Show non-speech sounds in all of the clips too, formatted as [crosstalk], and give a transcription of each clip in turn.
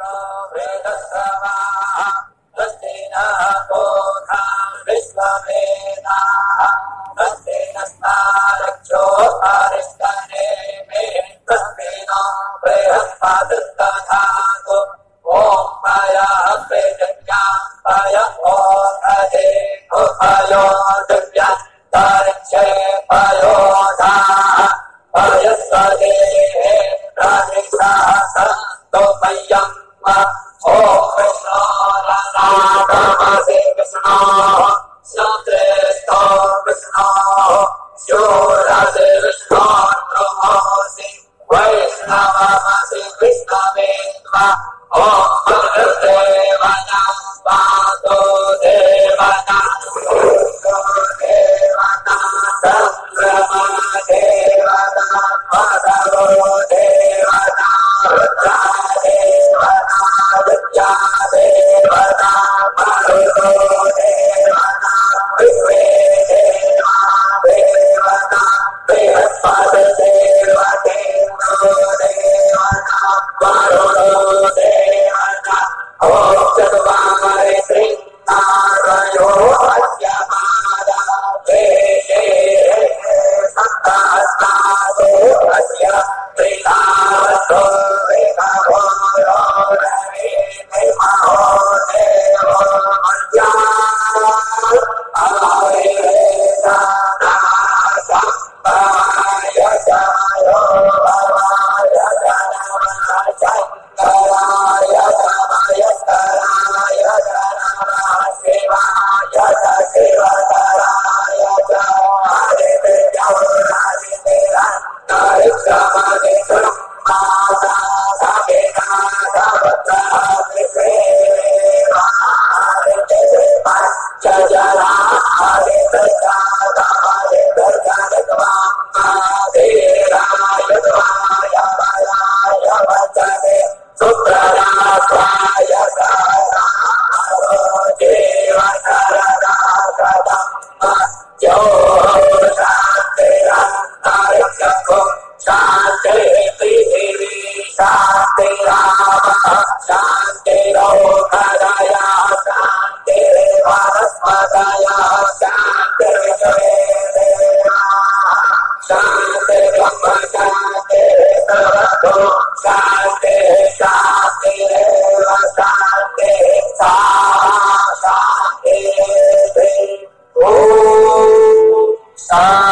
Uh,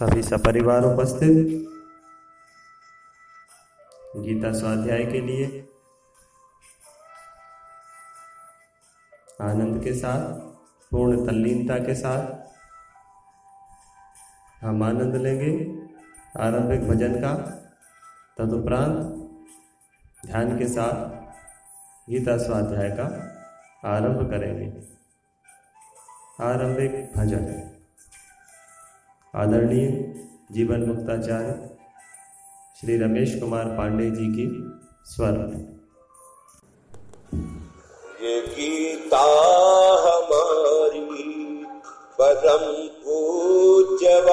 सभी सपरिवार उपस्थित। गीता स्वाध्याय के लिए आनंद के साथ, पूर्ण तल्लीनता के साथ हम आनंद लेंगे। आरंभिक भजन का तदुपरांत ध्यान के साथ गीता स्वाध्याय का आरंभ करेंगे। आरंभिक भजन। आदरणीय जीवन मुक्ताचार्य श्री रमेश कुमार पांडे जी की स्वर ये गीता हमारी परम पूज्यवाणी।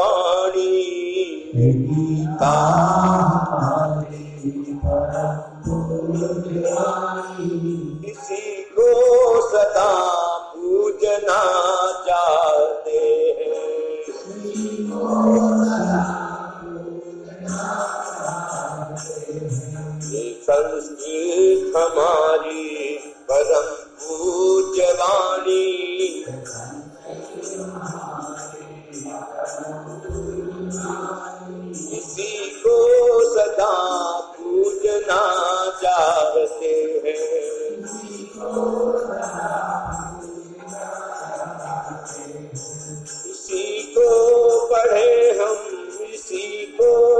गीता हमारी इसी को सदा पूजना। संस्कृत हमारी परम पूज्यवाणी। इसी को सदा पूजना चाहते हैं। इसी को पढ़े हम इसी को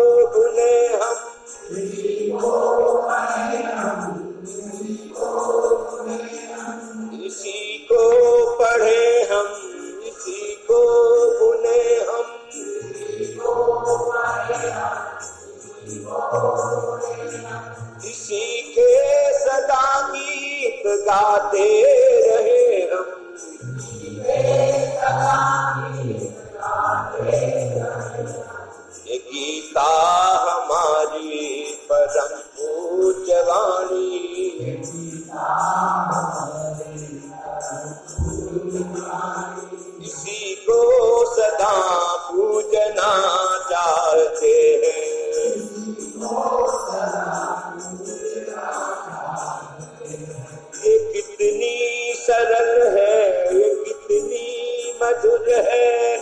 मधुर है।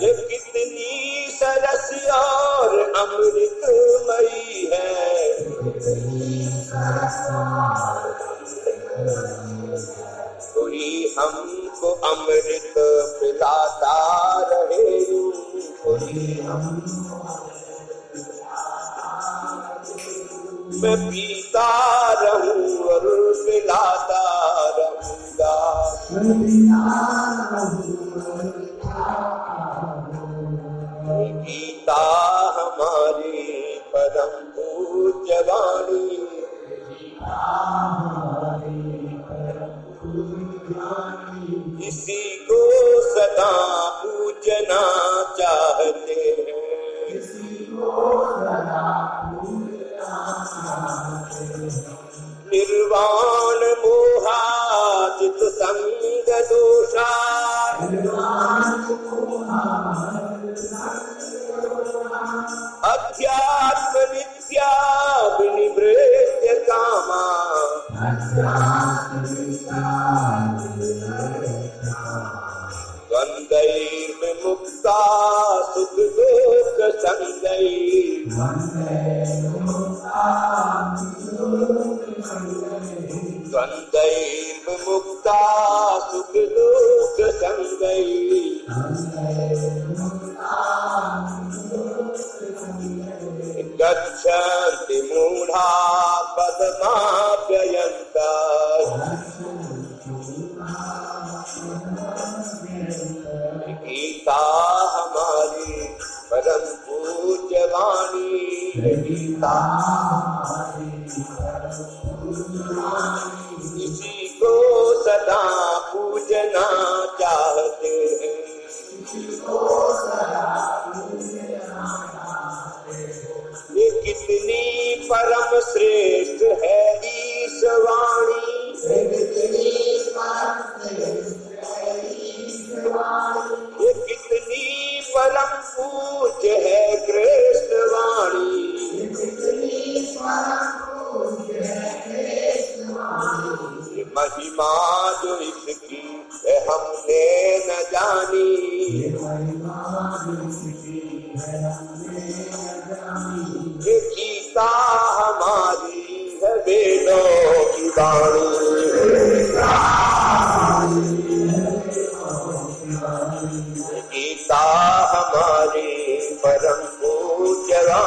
ये कितनी सरस और अमृतमयी है। इसी को सदा पूजना। द्वंद्वैर्विमुक्ता सुख लोक संगैर गच्छन्ति मूढा पदमाप्ययन्ता गीता हमारी परम पूज्यवाणी गीता इसी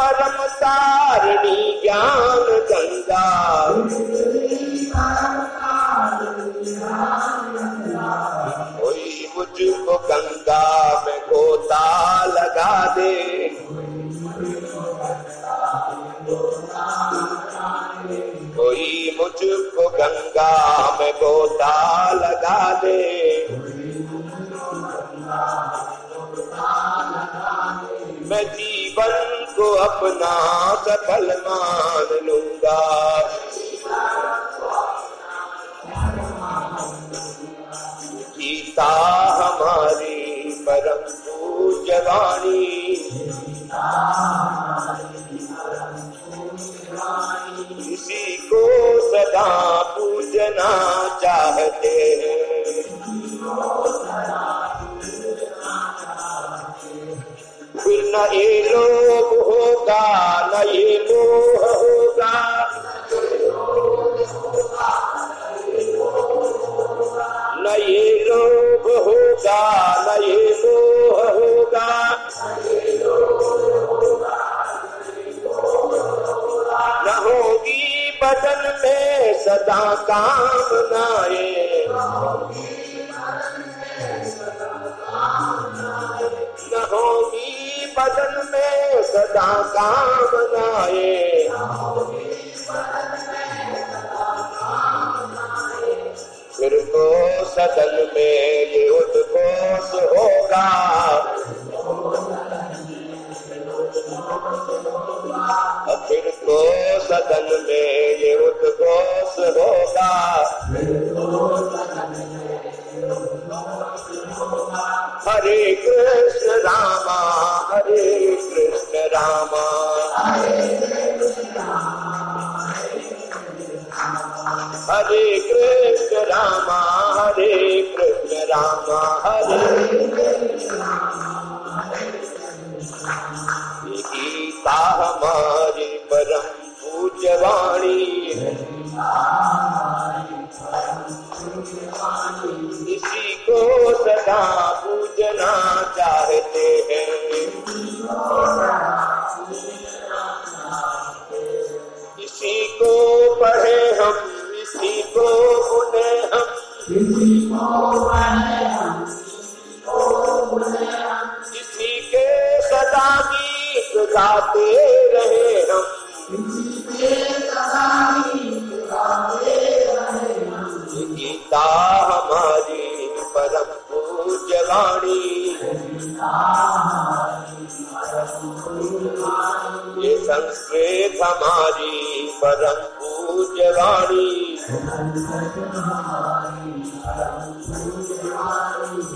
परम तारणी ज्ञान गंगा। कोई मुझको गंगा में गोता लगा दे। कोई मुझको गंगा में गोता लगा दे। मैं जीवन को अपना सफल मान लूँगा। गीता हमारी परम पूजवाणी इसी को सदा पूजना चाहते हैं। फिर न ये लोग होगा, न ये मोह होगा। न ये लोग होगा, न ये मोह होगा। न होगी बदन में सदा काम न होगी बदन में सदा कामनाए फिर तो सदन में ये उद्घोष होगा। फिर तो सदन में ये उद्घोष होगा। हरे कृष्ण रामा, हरे कृष्ण रामा। हरे कृष्ण रामा, हरे कृष्ण रामा, हरे गीता हमारी परम पूजवाणी इसी को सदा पूजना चाहते हैं। इसी को पढ़े हम इसी को बुने हम। इसी के सदा गीत गाते रहे हम। संस्कृत हमारी परम पूजवाणी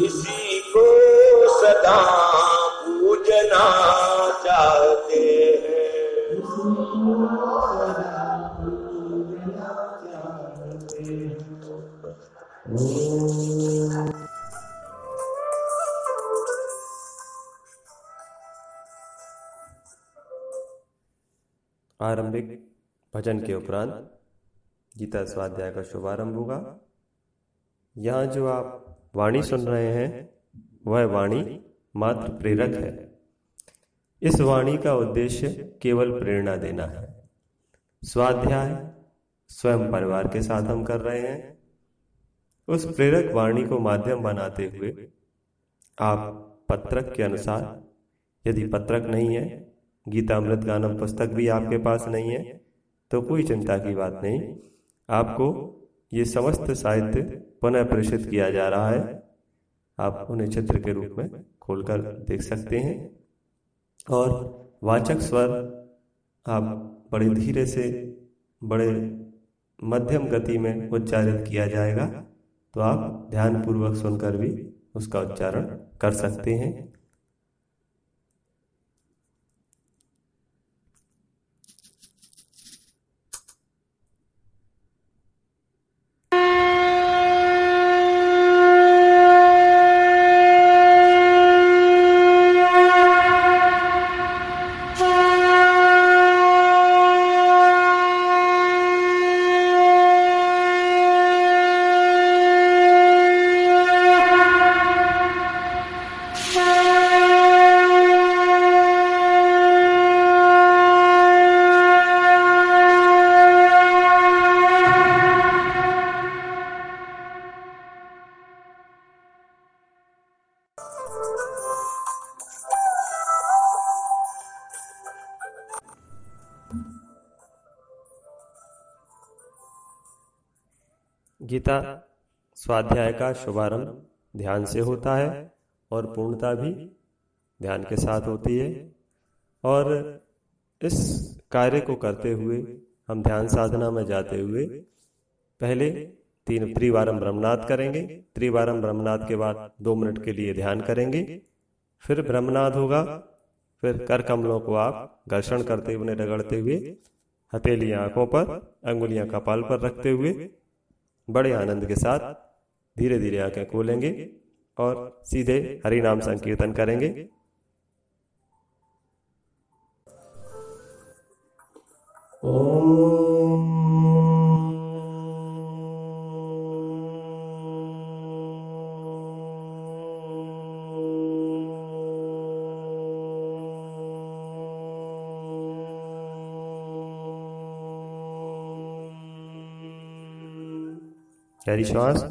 इसी को सदा पूजना चाहते हैं। आरंभिक भजन के उपरांत गीता स्वाध्याय का शुभारंभ होगा। यहाँ जो आप वाणी सुन रहे हैं, वह वाणी मात्र प्रेरक है। इस वाणी का उद्देश्य केवल प्रेरणा देना है। स्वाध्याय स्वयं परिवार के साथ हम कर रहे हैं। उस प्रेरक वाणी को माध्यम बनाते हुए आप पत्रक के अनुसार, यदि पत्रक नहीं है गीता अमृत गानम पुस्तक भी आपके पास नहीं है तो कोई चिंता की बात नहीं। आपको ये समस्त साहित्य पुनः प्रेषित किया जा रहा है। आप उन्हें चित्र के रूप में खोलकर देख सकते हैं। और वाचक स्वर आप बड़े धीरे से, बड़े मध्यम गति में उच्चारित किया जाएगा तो आप ध्यानपूर्वक सुनकर भी उसका उच्चारण कर सकते हैं। गीता, स्वाध्याय का शुभारंभ ध्यान से होता है और पूर्णता भी ध्यान के साथ होती है। और इस कार्य को करते हुए हम ध्यान साधना में जाते हुए पहले तीन त्रिवारम ब्रह्मनाद करेंगे। त्रिवारम ब्रह्मनाद के बाद दो मिनट के लिए ध्यान करेंगे। फिर ब्रह्मनाद होगा, फिर कर कमलों को आप घर्षण करते हुए रगड़ते हुए, हथेलियाँ आँखों पर, अंगुलियाँ कपाल पर रखते हुए बड़े आनंद के साथ धीरे धीरे आँखें खोलेंगे और सीधे हरि नाम संकीर्तन करेंगे। ओम गहरी श्वास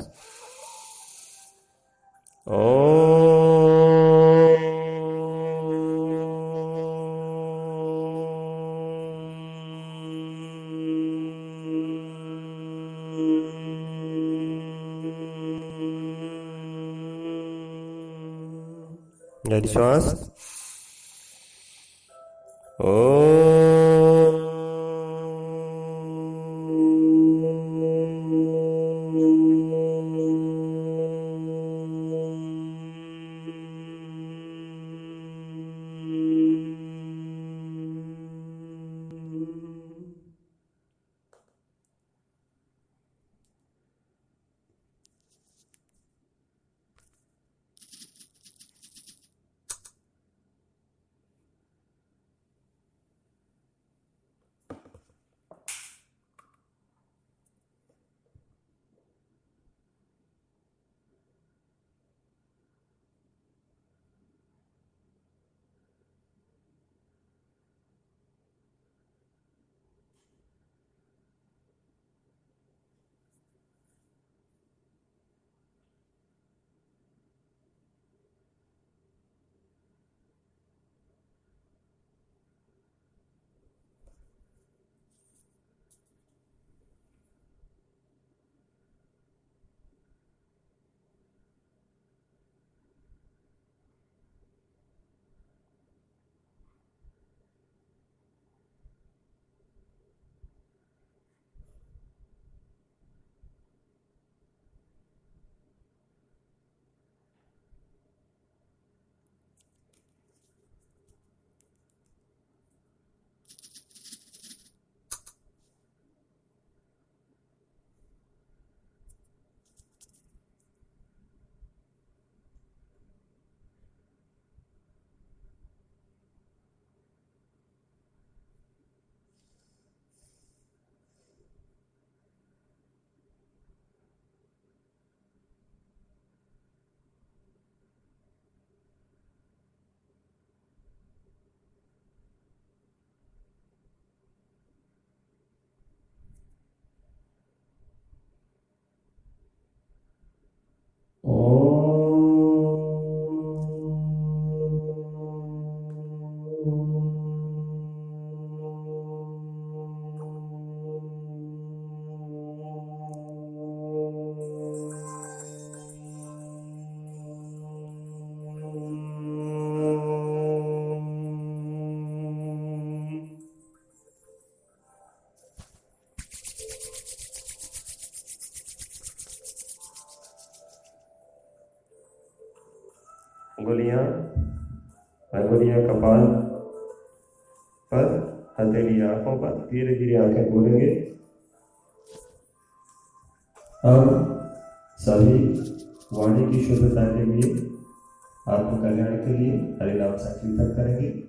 गहरी श्वास ओ धीरे धीरे आँखें खोलेंगे। अब सभी वाणी की शुद्धता के लिए, आत्मकल्याण के लिए हरिनाम संकीर्तन करेंगे।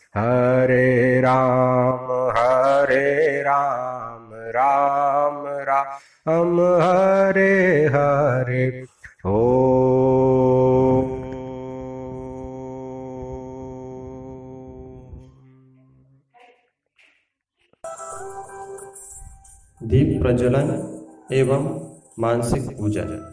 हरे राम हरे राम राम राम हरे हरे। ओ। दीप प्रज्वलन एवं मानसिक पूजा।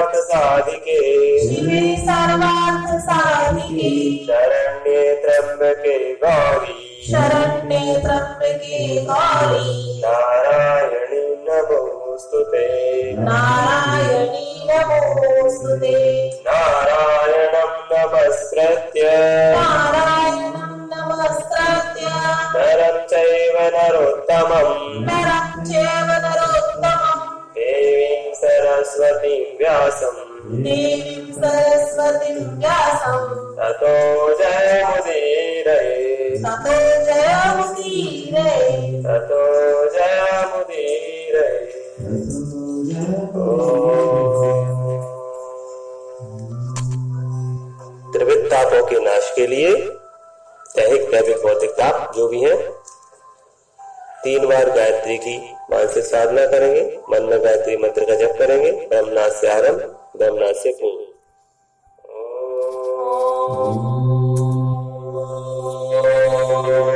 सर्वार्थ साधिके शिवे सर्वार्थसाधिके। शरण्ये त्र्यम्बके गौरी। शरण्ये त्र्यम्बके गौरी। नारायणी नमोऽस्तुते नारायणी नमोऽस्तुते नारायणं नमस्कृत्य। नारायणं नमस्कृत्य। नरं चैव नरोत्तमम्। नरं चैव देवीं सरस्वतीं व्यासम् देवीं सरस्वतीं व्यासं। ततो जयमुदीरये। ततो जयमुदीरे ततो जयमुदीरये। त्रिविध तापों के नाश के लिए दैहिक दैविक भौतिक ताप जो भी है तीन बार गायत्री की मानसिक साधना करेंगे, मन में गायत्री मंत्र का जप करेंगे, ब्रह्मनाथ से आरंभ, ब्रह्मनाथ से पूर्ण Oh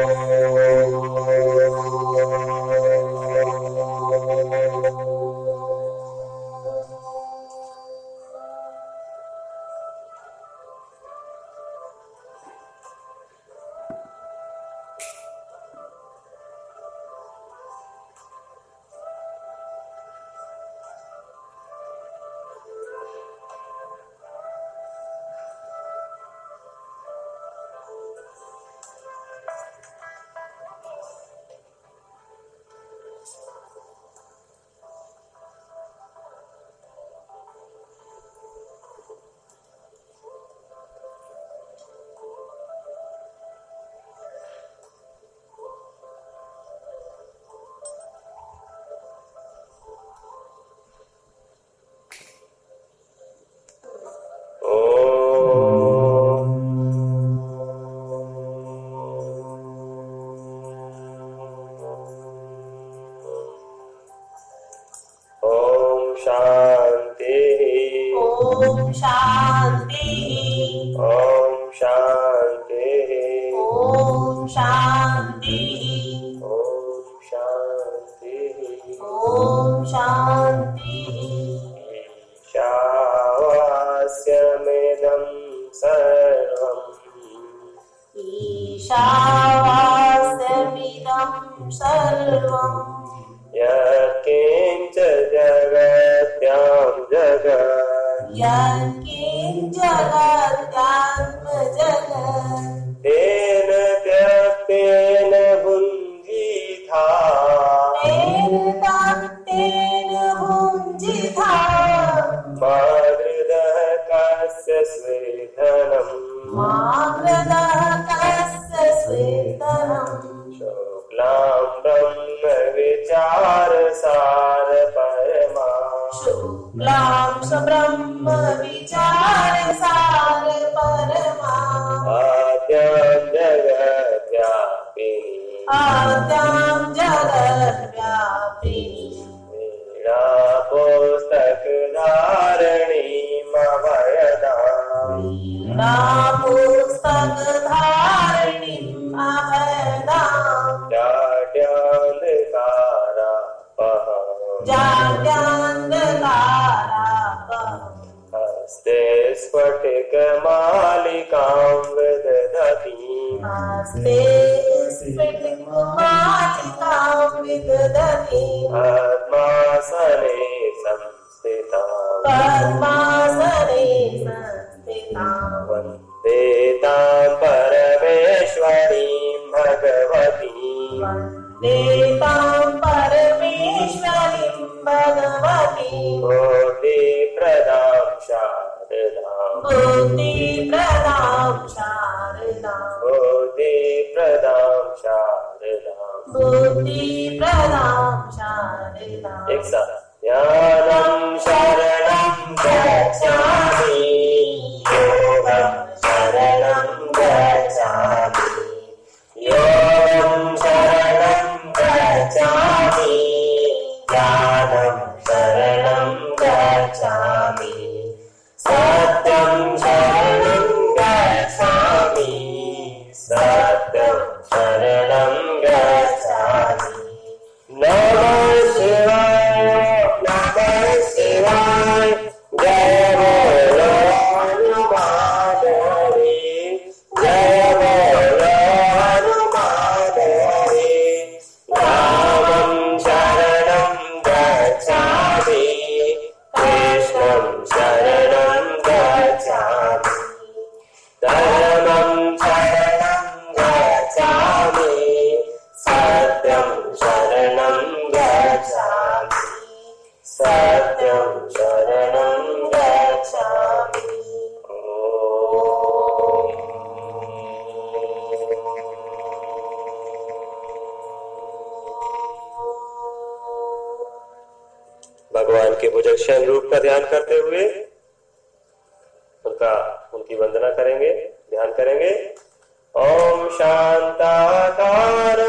ओम शांताकारं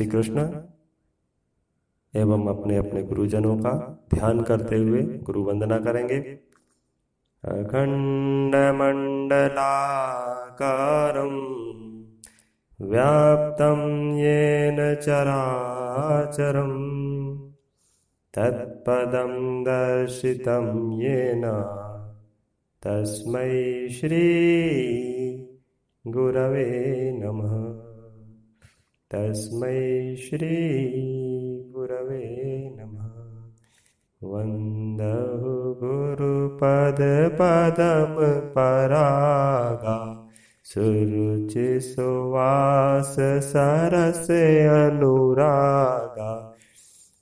श्री कृष्ण एवं अपने अपने गुरुजनों का ध्यान करते हुए गुरु वंदना करेंगे। अखंड मंडलाकारं व्याप्तं येन चराचरम् तत्पदं दर्शितं येन तस्मै श्री गुरवे नमः। तस्मै श्री गुरवे नमः। वन्दहु गुरुपदपदं परागा। सुरुचि सुवास सरस अनुरागा।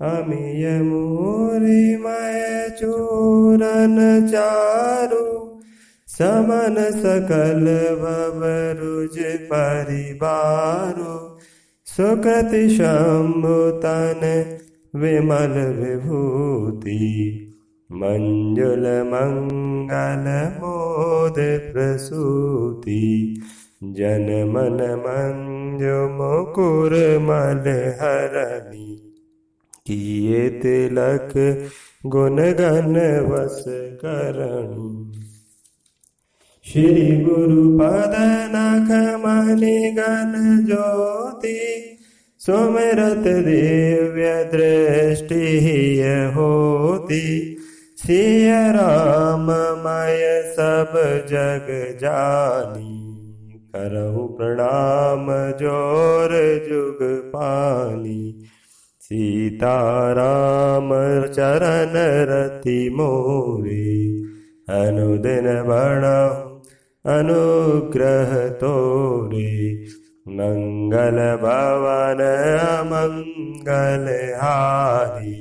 अमिय मूरिमय चूरन चारु। समन सकल भवरुज परिवारु सुकृति शम्भुतन विमल विभूति मञ्जुल मङ्गल बोध प्रसूति जनमन मञ्जु मकुरमल हरी किये तिलक गुणगन करणि। श्री गुरु पद नख मणि गण ज्योति, सुमिरत दिव्य दृष्टि होती। सिय राममय सब जग जानी, करहु प्रणाम ज़ोर जुग पानी। सीताराम चरण रति मोरे, अनुदिन बणहु अनुग्रह तोरे मंगल भवन मंगल हारी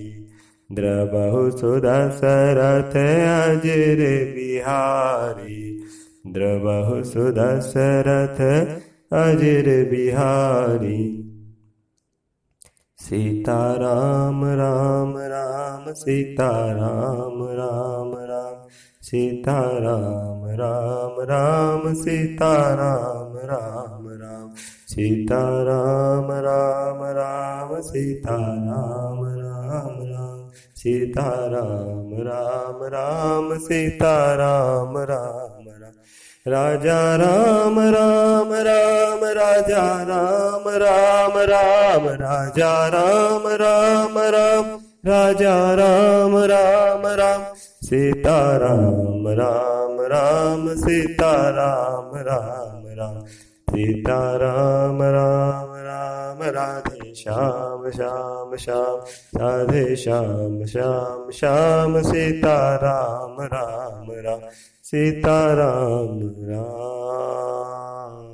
द्रबहु सुदशरथ अजर बिहारी द्रबहु सुदशरथ अजर बिहारी सीता राम राम राम सीता राम राम राम सीता राम राम राम सीता राम राम राम सीता राम राम राम सीता राम राम राम सीता राम राम राम सीता राम राम राम राजा राम राम राम राजा राम राम राम राजा राम राम राम राजा राम राम राम सीता राम राम राम सीता राम राम। राम सीता राम राम राम राधे श्याम श्याम श्याम। राधे श्याम श्याम श्याम सीता राम राम। राम सीता राम। राम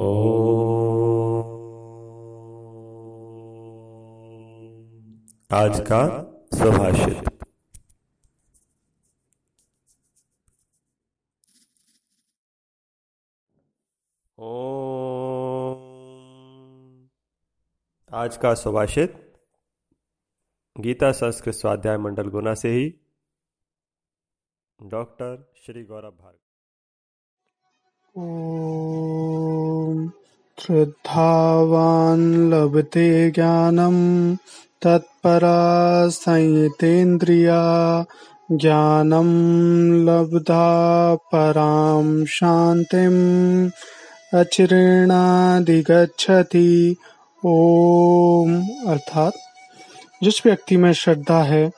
ओम आज का सुभाषित। ओम। आज का सुभाषित। गीता संस्कृत स्वाध्याय मंडल गुना से ही। डॉक्टर श्री गौरव भार्गव। ॐ श्रद्धावान् लभते ज्ञानम्। तत्परा संयतेन्द्रिया ज्ञानं लब्धा परां शान्तिम् अचिरेणाधिगच्छति ओम। अर्थात जिस व्यक्ति में श्रद्धा है,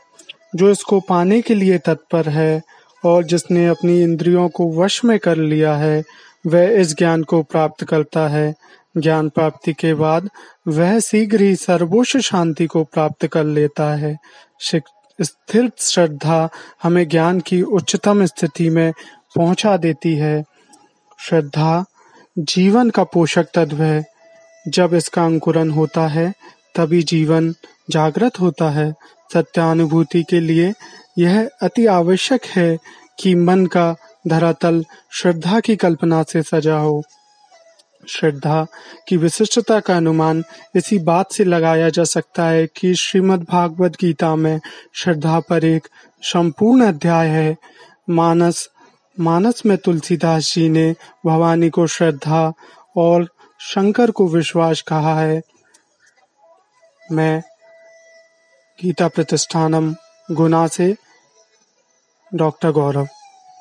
जो इसको पाने के लिए तत्पर है और जिसने अपनी इंद्रियों को वश में कर लिया है, वह इस ज्ञान को प्राप्त करता है। ज्ञान प्राप्ति के बाद वह शीघ्र ही सर्वोच्च शांति को प्राप्त कर लेता है। स्थिर श्रद्धा हमें ज्ञान की उच्चतम स्थिति में पहुँचा देती है। श्रद्धा जीवन का पोषक तत्व है। जब इसका अंकुरन होता है, तभी जीवन जागृत होता है। सत्यानुभूति के लिए यह अति आवश्यक है कि मन का धरातल श्रद्धा की कल्पना से सजा हो। श्रद्धा की विशिष्टता का अनुमान इसी बात से लगाया जा सकता है कि श्रीमद् भागवत गीता में श्रद्धा पर एक संपूर्ण अध्याय है। मानस मानस में तुलसीदास जी ने भवानी को श्रद्धा और शंकर को विश्वास कहा है। मैं गीता प्रतिष्ठानम गुना से डॉक्टर गौरव,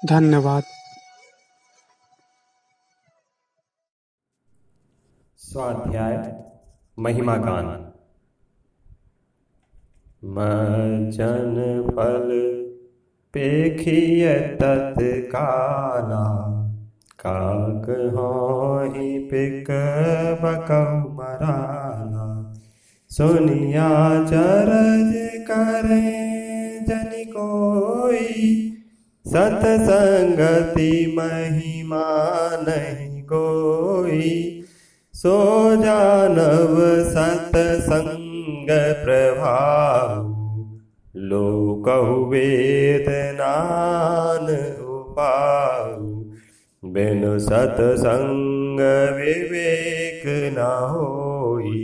धन्यवाद। स्वाध्याय महिमा गान मचन फल पेखिय तत्काला काक हो ही पिक बकौ मराला। सुनिया चरज करे जन कोई, सतसंगति महिमा नहीं कोई। सो जानव लोकहु वेदनान उपाऊ बिनु सतसंग विवेक न होई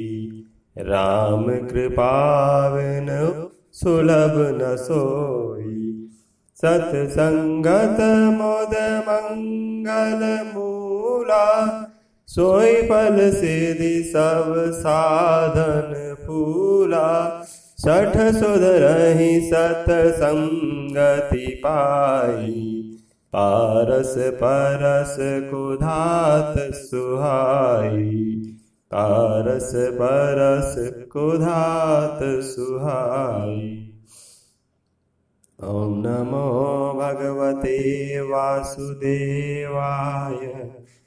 राम कृपावन सुलभ न सोई सतसंगत मोद मंगल मूला सोई फल सिद्धि सब साधन फूला। सठ सुधरहि सतसंगति पाई पारस परस कुधात सुहाई। पारस परस कुधात सुहाई। ॐ नमो भगवते वासुदेवाय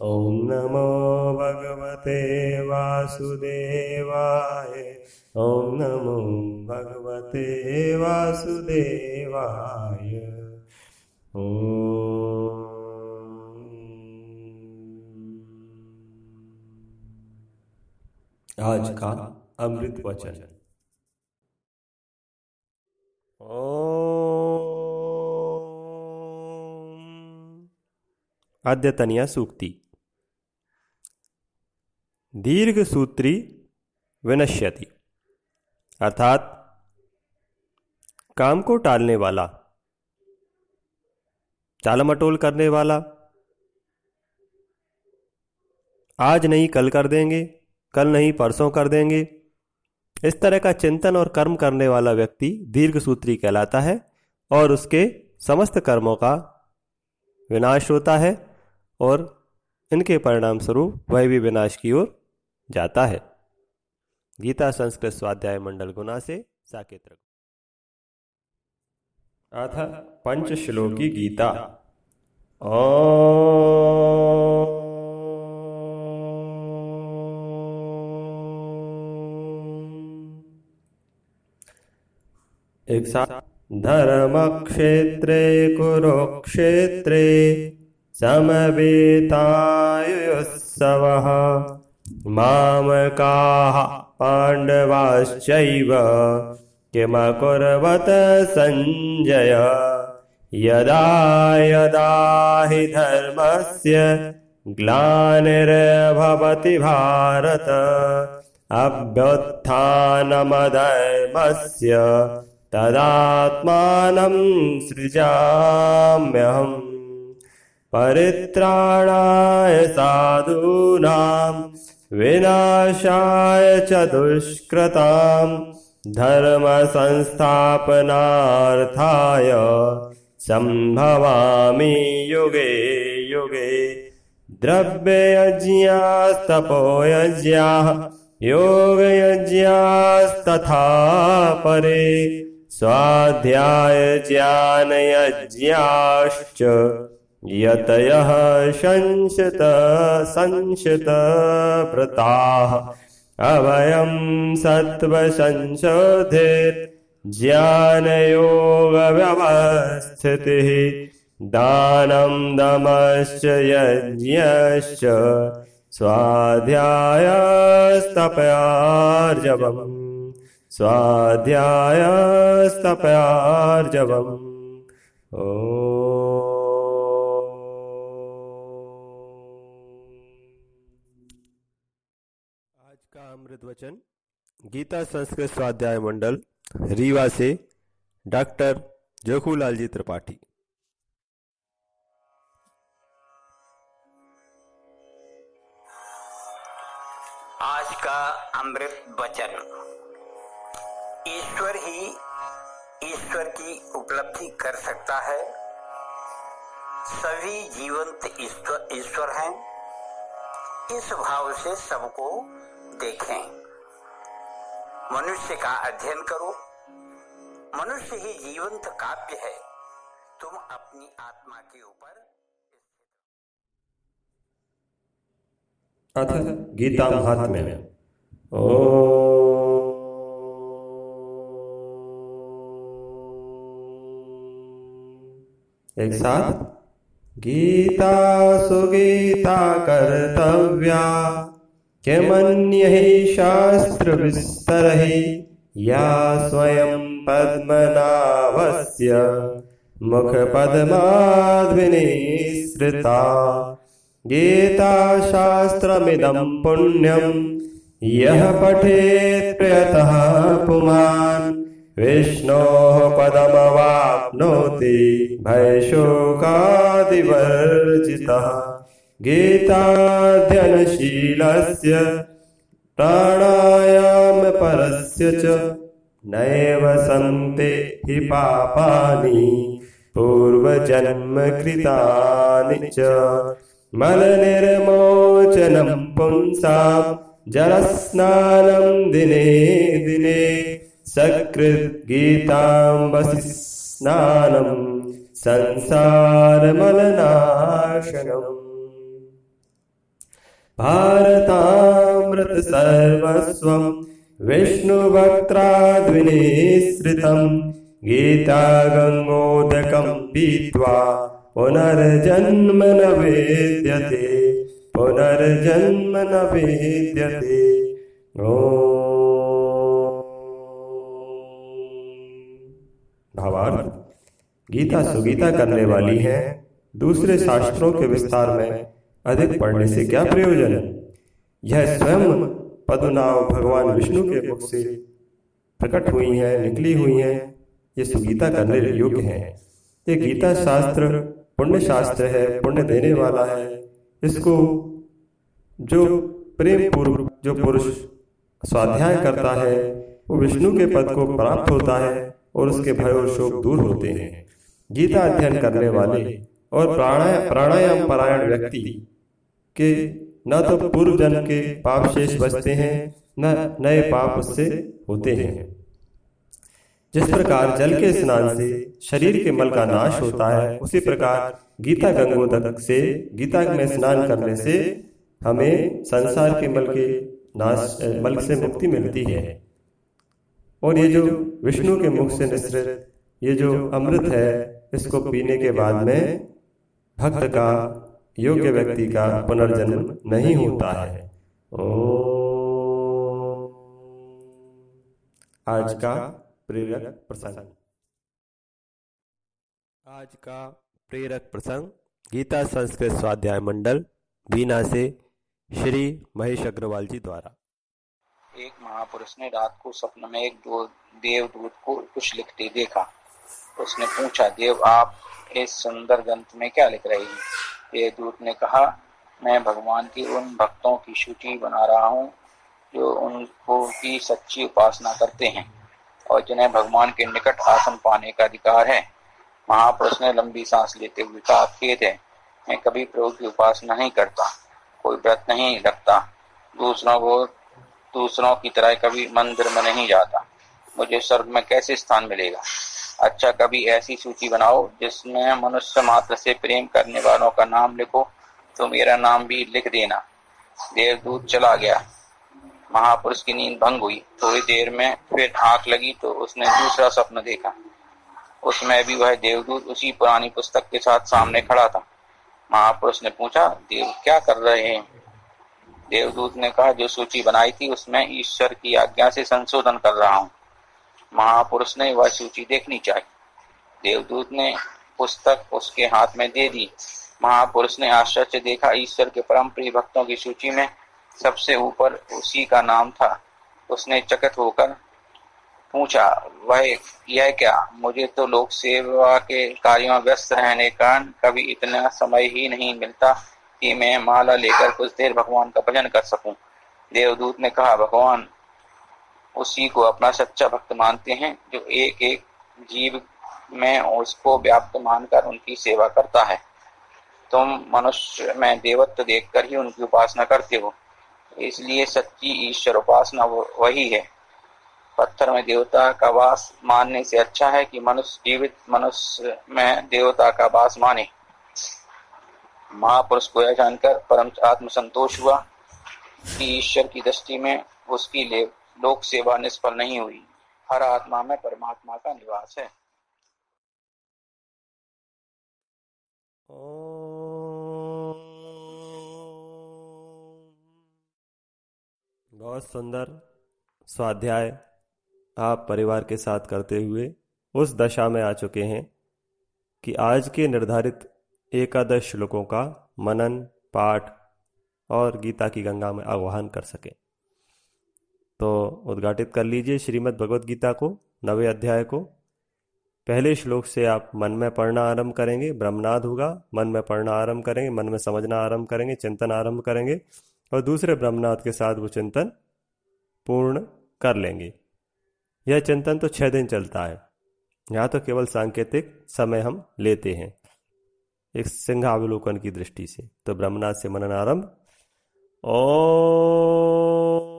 ॐ नमो भगवते वासुदेवाय। ॐ नमो भगवते वासुदेवाय। आज का अमृत वचन। ओ अद्यतनिया सूक्ति। दीर्घ सूत्री विनश्यति। अर्थात काम को टालने वाला, चालमटोल करने वाला, आज नहीं, कल कर देंगे, कल नहीं, परसों कर देंगे। इस तरह का चिंतन और कर्म करने वाला व्यक्ति दीर्घ सूत्री कहलाता है और उसके समस्त कर्मों का विनाश होता है और इनके परिणाम स्वरूप वह भी विनाश की ओर जाता है। गीता संस्कृत स्वाध्याय मंडल गुना से साकेत अथ पंचश्लोकी गीता। ओ एक साथ धर्म क्षेत्रे कुरुक्षेत्रे समवेतायुत्सवः मामकाः पाण्डवाश्चैव किमकुर्वत सञ्जय? यदा यदा हि धर्मस्य ग्लानिर्भवति भारत अभ्युत्थानमधर्मस्य तदात्मानं सृजाम्यहम्। परित्राणाय साधूनां विनाशाय च दुष्कृताम् धर्मसंस्थापनार्थाय सम्भवामि युगे युगे। द्रव्ययज्ञास्तपोयज्ञाः योगयज्ञास्तथा परे। स्वाध्यायज्ञानयज्ञाश्च यतयः संशत संशतव्रताः अभयं सत्त्वसंशोधित ज्ञानयोगव्यवस्थितिः। दानं दमश्च यज्ञश्च स्वाध्यायस्तपयार्जवम्। स्वाध्यायस्तपयार्जवम्। ओ अमृत वचन गीता संस्कृत स्वाध्याय मंडल, रीवा से डॉक्टर जोखूलाल जी त्रिपाठी। आज का अमृत वचन। ईश्वर ही ईश्वर की उपलब्धि कर सकता है। सभी जीवंत ईश्वर ईश्वर हैं। इस भाव से सबको देखें। मनुष्य का अध्ययन करो। मनुष्य ही जीवंत काव्य है। तुम अपनी आत्मा के ऊपर अथ गीता महात्म्य ओ। एक साथ। गीता सुगीता कर्तव्या। किमन्य हि शास्त्र विस्तर या स्वयं पद्मनाभस्य मुख पद्माद्विनिसृता गीताशास्त्रमिदं पुण्यं यः पठेत् प्रयतः पुमान्। विष्णोः पदमवाप्नोति भयशोकादिवर्जितः गीताध्ययनशीलस्य प्राणायामपरस्य च नैव सन्ति हि पापानि पूर्वजन्मकृतानि च। मलनिर्मोचनं पुंसां जलस्नानं दिने दिने सकृद्गीताम्बसि स्नानं संसारमलनाशनम् भारतामृत सर्वस्वं, विष्णुवक्त्राद्विनिसृतं गीता गङ्गोदकं पीत्वा पुनर्जन्म न वेद्यते पुनर्जन्म न वेद्यते भावार्थ, गीता सुगीता करने वाली है दूसरे शास्त्रों के विस्तार में। अधिक पढ़ने से क्या प्रयोजन? यह स्वयं पदुनाव भगवान विष्णु के मुख से प्रकट हुई है निकली हुई है। ये सुगीता करने योग्य है। ये गीता शास्त्र पुण्य शास्त्र है पुण्य देने वाला है। इसको जो प्रेम पूर्व जो पुरुष स्वाध्याय करता है वो विष्णु के पद को प्राप्त होता है और उसके भय और शोक दूर होते हैं। गीता अध्ययन करने वाले और प्राणायाम प्राणायाम परायण व्यक्ति के, न तो पूर्व जन्म के पाप शेष बचते हैं, न नए पाप उससे होते हैं। जिस प्रकार जल के स्नान से शरीर के मल का नाश होता है, उसी प्रकार गीता गंगोदक से, गीता में स्नान करने से हमें संसार के मल के नाश, मल से मुक्ति मिलती है। और ये जो विष्णु के मुख से निश्रित ये जो अमृत है, इसको पीने के बाद में भक्त का योग्य व्यक्ति का पुनर्जन्म नहीं होता है। ओ। आज का प्रेरक प्रसंग। आज का प्रेरक प्रसंग गीता संस्कृत स्वाध्याय मंडल बीना से श्री महेश अग्रवाल जी द्वारा। एक महापुरुष ने रात को स्वप्न में एक दो देवदूत को कुछ लिखते देखा। उसने पूछा देव आप इस सुंदर ग्रंथ में क्या लिख रहे हैं? देवदूत ने कहा, मैं भगवान की उन भक्तों की सूची बना रहा हूँ, जो उनको की सच्ची उपासना करते हैं और जिन्हें भगवान के निकट आसन पाने का अधिकार है। महापुरुष ने लंबी सांस लेते हुए कहा खेद है मैं कभी प्रभु की उपासना नहीं करता, कोई व्रत नहीं रखता, दूसरों को, दूसरों की तरह कभी मंदिर में नहीं जाता। मुझे स्वर्ग में कैसे स्थान मिलेगा? अच्छा कभी ऐसी सूची बनाओ जिसमें मनुष्य मात्र से प्रेम करने वालों का नाम लिखो तो मेरा नाम भी लिख देना। देवदूत चला गया। महापुरुष की नींद भंग हुई। थोड़ी देर में फिर आँख लगी तो उसने दूसरा स्वप्न देखा। उसमें भी वह देवदूत उसी पुरानी पुस्तक के साथ सामने खड़ा था। महापुरुष ने पूछा, देव, क्या कर रहे हैं? देवदूत ने कहा, जो सूची बनाई थी उसमें ईश्वर की आज्ञा से संशोधन कर रहा हूँ। महापुरुष ने वह सूची देखनी चाहिए। देवदूत ने पुस्तक उसके हाथ में दे दी। महापुरुष ने आश्चर्य देखा, ईश्वर के परम प्रिय भक्तों की सूची में सबसे ऊपर उसी का नाम था। उसने चकित होकर पूछा, वह यह क्या? मुझे तो लोक सेवा के कार्यों में व्यस्त रहने कारण कभी इतना समय ही नहीं मिलता कि मैं माला लेकर कुछ देर भगवान का भजन कर सकूँ। देवदूत ने कहा, भगवान उसी को अपना सच्चा भक्त मानते हैं, जो एक एक जीव में उसको व्याप्त मानकर उनकी सेवा करता है। तुम मनुष्य में देवत्व देखकर ही उनकी उपासना करते हो। इसलिए सच्ची ईश्वर उपासना वही है। पत्थर में देवता का वास मानने से अच्छा है कि मनुष्य जीवित मनुष्य में देवता का वास माने। महापुरुष को यह जानकर परम आत्म संतोष हुआ कि ईश्वर की दृष्टि में उसकी लोक सेवा निष्फल नहीं हुई। हर आत्मा में परमात्मा का निवास है। बहुत सुंदर स्वाध्याय आप परिवार के साथ करते हुए उस दशा में आ चुके हैं कि आज के निर्धारित एकादश श्लोकों का मनन, पाठ और गीता की गंगा में आह्वान कर सके। तो उद्घाटित कर लीजिए श्रीमद् भगवद गीता को, नवे अध्याय को। पहले श्लोक से आप मन में पढ़ना आरंभ करेंगे, ब्रह्मनाद होगा, मन में पढ़ना आरंभ करेंगे, मन में समझना आरंभ करेंगे, चिंतन आरंभ करेंगे, और दूसरे ब्रह्मनाद के साथ वो चिंतन पूर्ण कर लेंगे। यह चिंतन तो छह दिन चलता है। यहाँ तो केवल सांकेतिक समय हम लेते हैं, एक सिंहावलोकन की दृष्टि से। तो ब्रह्मनाथ से मनन आरंभ। ओ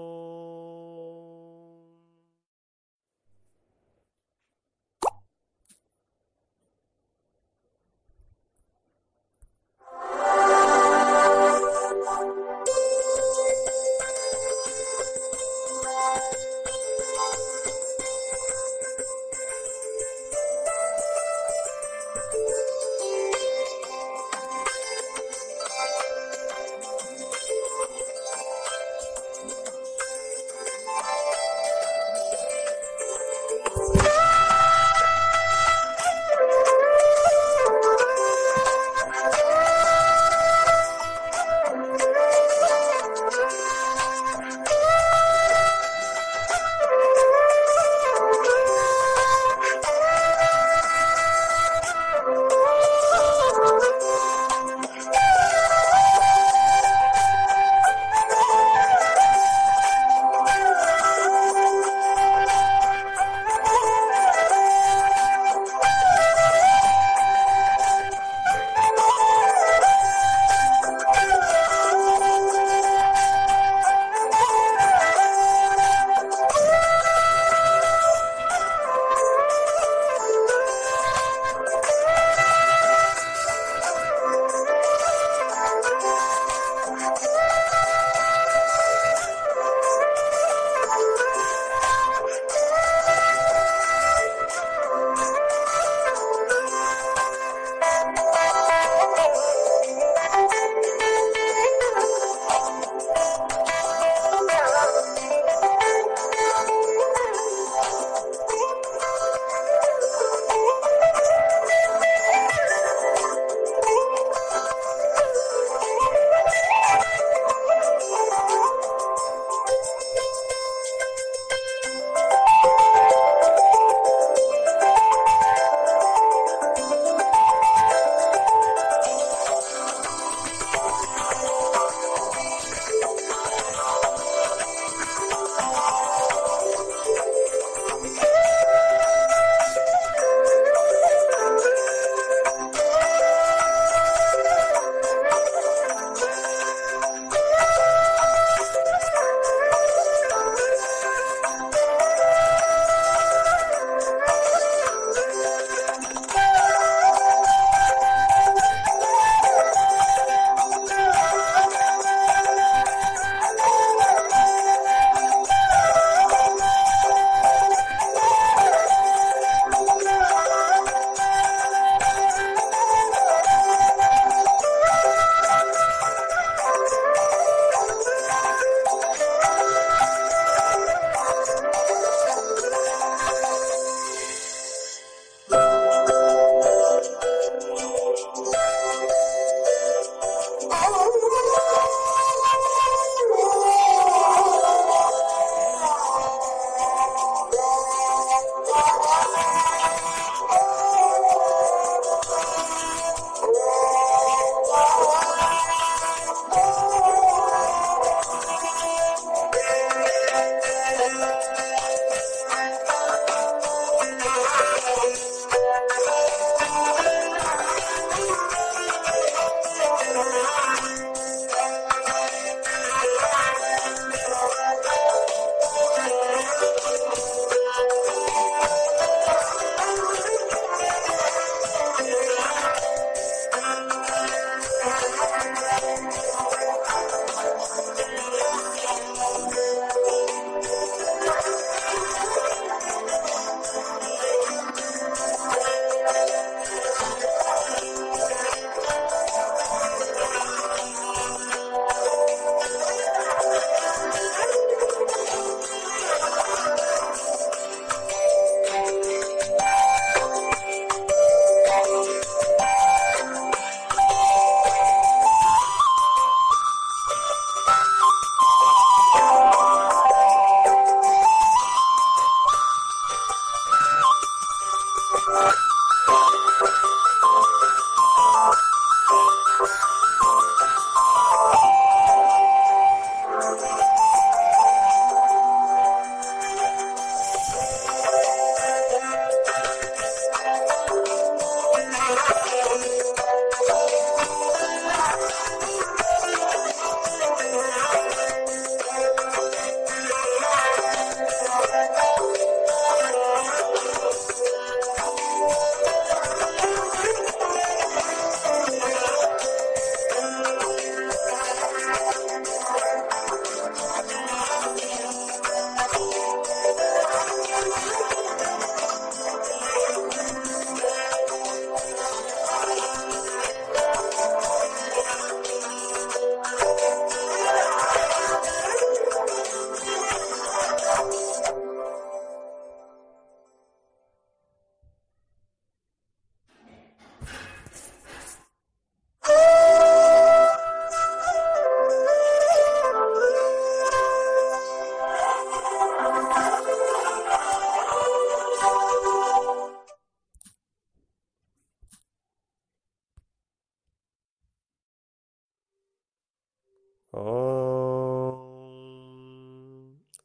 Uh...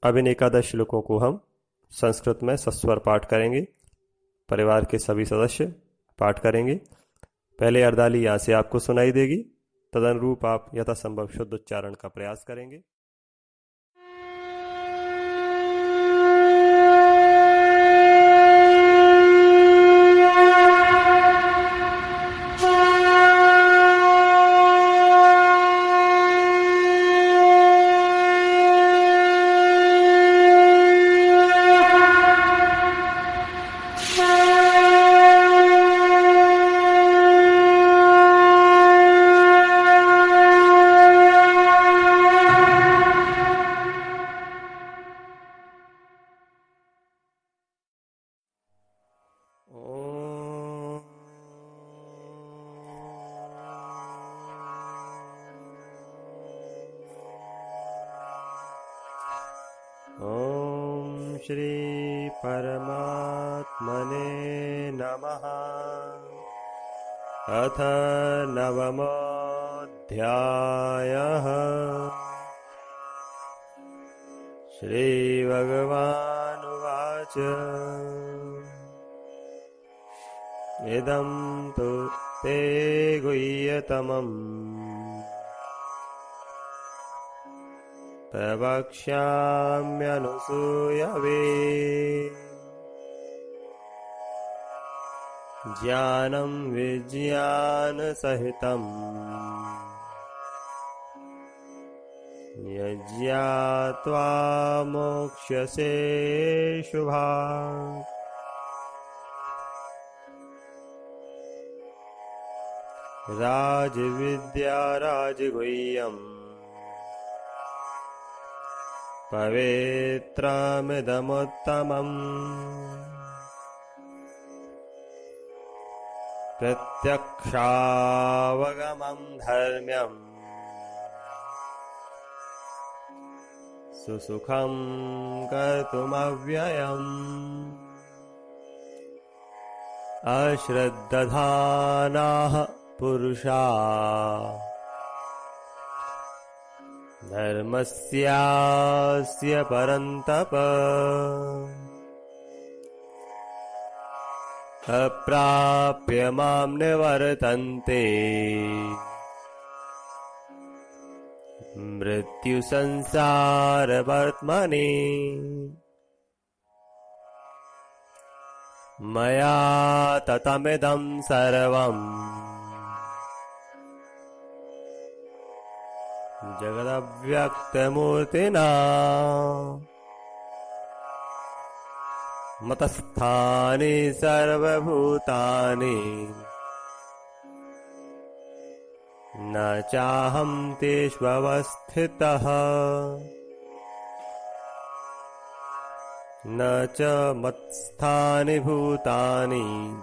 अब इन एकादश श्लोकों को हम संस्कृत में सस्वर पाठ करेंगे। परिवार के सभी सदस्य पाठ करेंगे। पहले अर्दाली यहाँ से आपको सुनाई देगी। तदनुरूप आप यथासंभव शुद्ध उच्चारण का प्रयास करेंगे। प्रवक्ष्याम्यनुसूयवे ज्ञानं विज्ञानसहितम्। यज्ञात्वा मोक्ष्यसे शुभा। राजविद्या राजगुह्यम् पवित्रमिदमुत्तमम् प्रत्यक्षावगमम् धर्म्यम्। सुसुखम् कर्तुमव्ययम्। अश्रद्दधानाः पुरुषा धर्मस्यास्य परन्तप। अप्राप्य मां निवर्तन्ते। मृत्युसंसारवर्त्मनि। मया ततमिदं सर्वम् जगदव्यक्तमूर्तिना। मतस्थानि सर्वभूतानि। न चाहं तेष्वस्थितः न च मत्स्थानि भूतानि।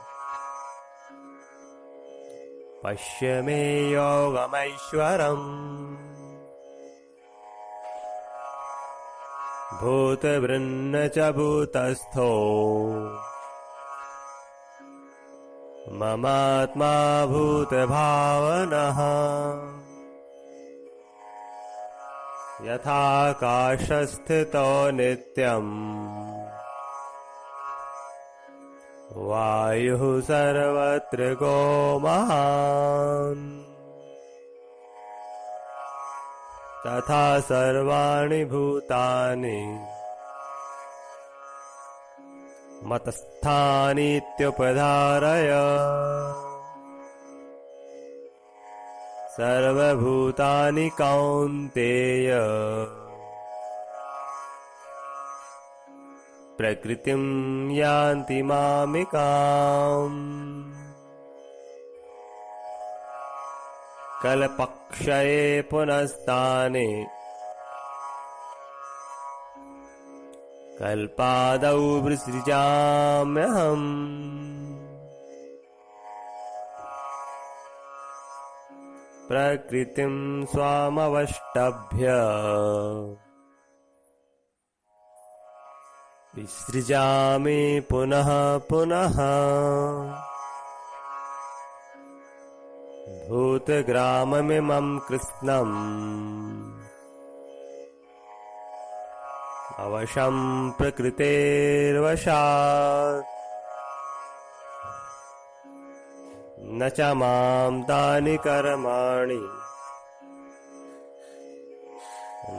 पश्य मे योगमैश्वरम् भूतवृन्न च भूतस्थो। ममात्मा भूतभावनः। यथाकाशस्थितो नित्यम्। वायुः सर्वत्र गो तथा सर्वाणि भूतानि। मतस्थानीत्युपधारय। सर्वभूतानि कौन्तेय। प्रकृतिं यान्ति मामिकाम् कल्पक्षये पुनस्ताने। कल्पादौ विसृजाम्यहम्। प्रकृतिं स्वामवष्टभ्य। विसृजामि पुनः पुनः भूतग्राममिमम् कृत्स्नम् अवशम् प्रकृतेर्वशात्। न च माम् तानि कर्माणि।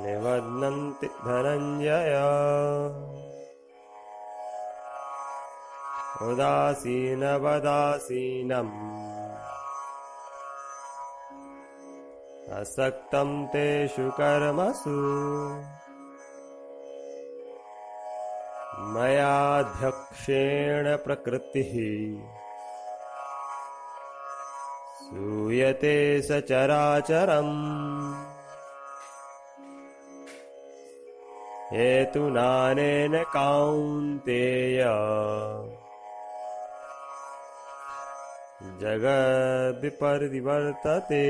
निवर्णन्ति धनञ्जय। उदासीनवदासीनम्। असक्तं तेषु कर्मसु। मयाध्यक्षेण प्रकृतिः। सूयते सचराचरम् हेतुनानेन कान्तेय। जगद्विपरिवर्तते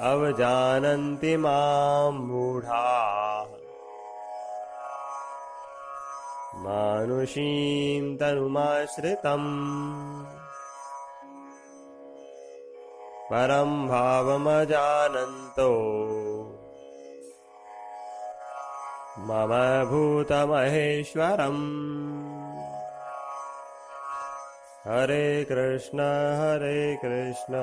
अवजानन्ति माँ मूढाः। मानुषीं तनुमाश्रितम्। परं भावमजानन्तो। मम भूतमहेश्वरम्। हरे कृष्ण हरे कृष्ण।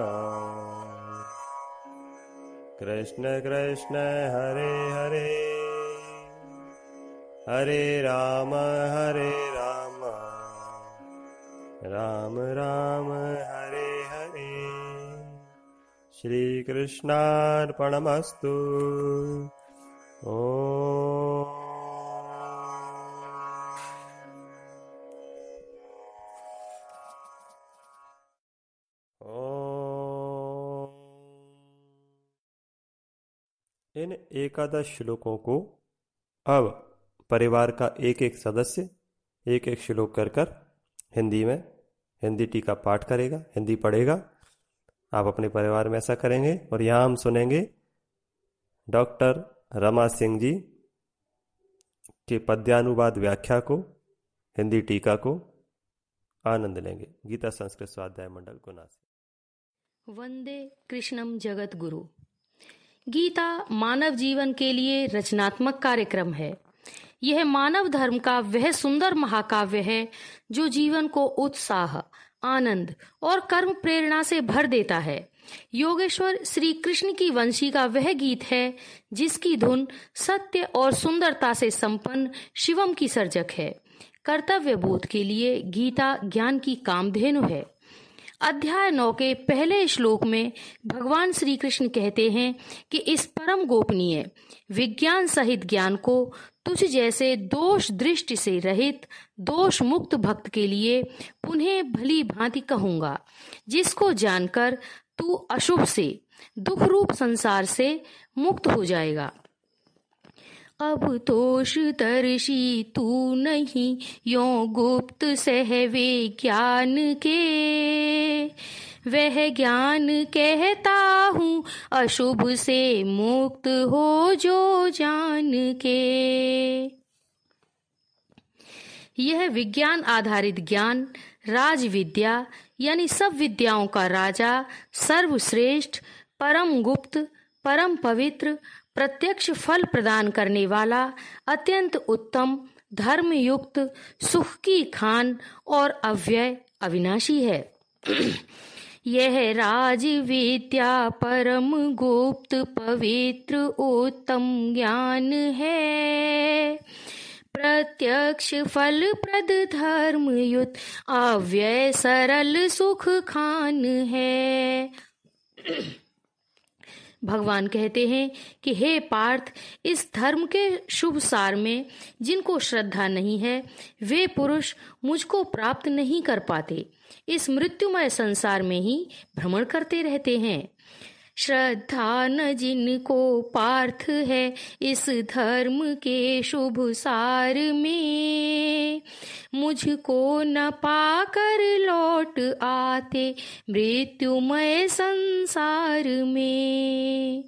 कृष्ण कृष्ण हरे हरे। हरे राम हरे राम। राम राम हरे हरे। श्रीकृष्णार्पणमस्तु। ओ इन एकादश श्लोकों को अब परिवार का एक एक सदस्य एक एक श्लोक कर कर हिंदी में, हिंदी टीका पाठ करेगा, हिंदी पढ़ेगा। आप अपने परिवार में ऐसा करेंगे और यहाँ हम सुनेंगे डॉक्टर रमा सिंह जी के पद्यानुवाद व्याख्या को, हिंदी टीका को आनंद लेंगे। गीता संस्कृत स्वाध्याय मंडल, गुना से। वंदे कृष्णम जगत गुरु गीता मानव जीवन के लिए रचनात्मक कार्यक्रम है। यह मानव धर्म का वह सुंदर महाकाव्य है जो जीवन को उत्साह, आनंद और कर्म प्रेरणा से भर देता है। योगेश्वर श्री कृष्ण की वंशी का वह गीत है, जिसकी धुन सत्य और सुंदरता से संपन्न शिवम की सर्जक है। कर्तव्य बोध के लिए गीता ज्ञान की कामधेनु है। अध्याय नौ के पहले श्लोक में भगवान श्री कृष्ण कहते हैं कि इस परम गोपनीय, विज्ञान सहित ज्ञान को तुझ जैसे दोष दृष्टि से रहित, दोष मुक्त भक्त के लिए पुनः भली भांति कहूँगा, जिसको जानकर तू अशुभ से, दुख रूप संसार से मुक्त हो जाएगा। अब तोष तरशी तू नहीं। यो गुप्त सहवे ज्ञान के। वह ज्ञान कहता हूँ, अशुभ से मुक्त हो जो जान के। यह विज्ञान आधारित ज्ञान राज विद्या यानी सब विद्याओं का राजा, सर्वश्रेष्ठ, परम गुप्त, परम पवित्र प्रत्यक्ष फल प्रदान करने वाला अत्यंत उत्तम धर्म युक्त सुख की खान और अव्यय अविनाशी है। [clears throat] यह राज विद्या परम गुप्त पवित्र उत्तम ज्ञान है। प्रत्यक्ष फल प्रद धर्म युत अव्यय सरल सुख खान है। [clears throat] भगवान कहते हैं कि हे पार्थ, इस धर्म के शुभ सार में जिनको श्रद्धा नहीं है, वे पुरुष मुझको प्राप्त नहीं कर पाते। इस मृत्युमय संसार में ही भ्रमण करते रहते हैं। श्रद्धा न जिनको पार्थ है इस धर्म के शुभ सार में। मुझको न पाकर लौट आते मृत्युमय संसार में।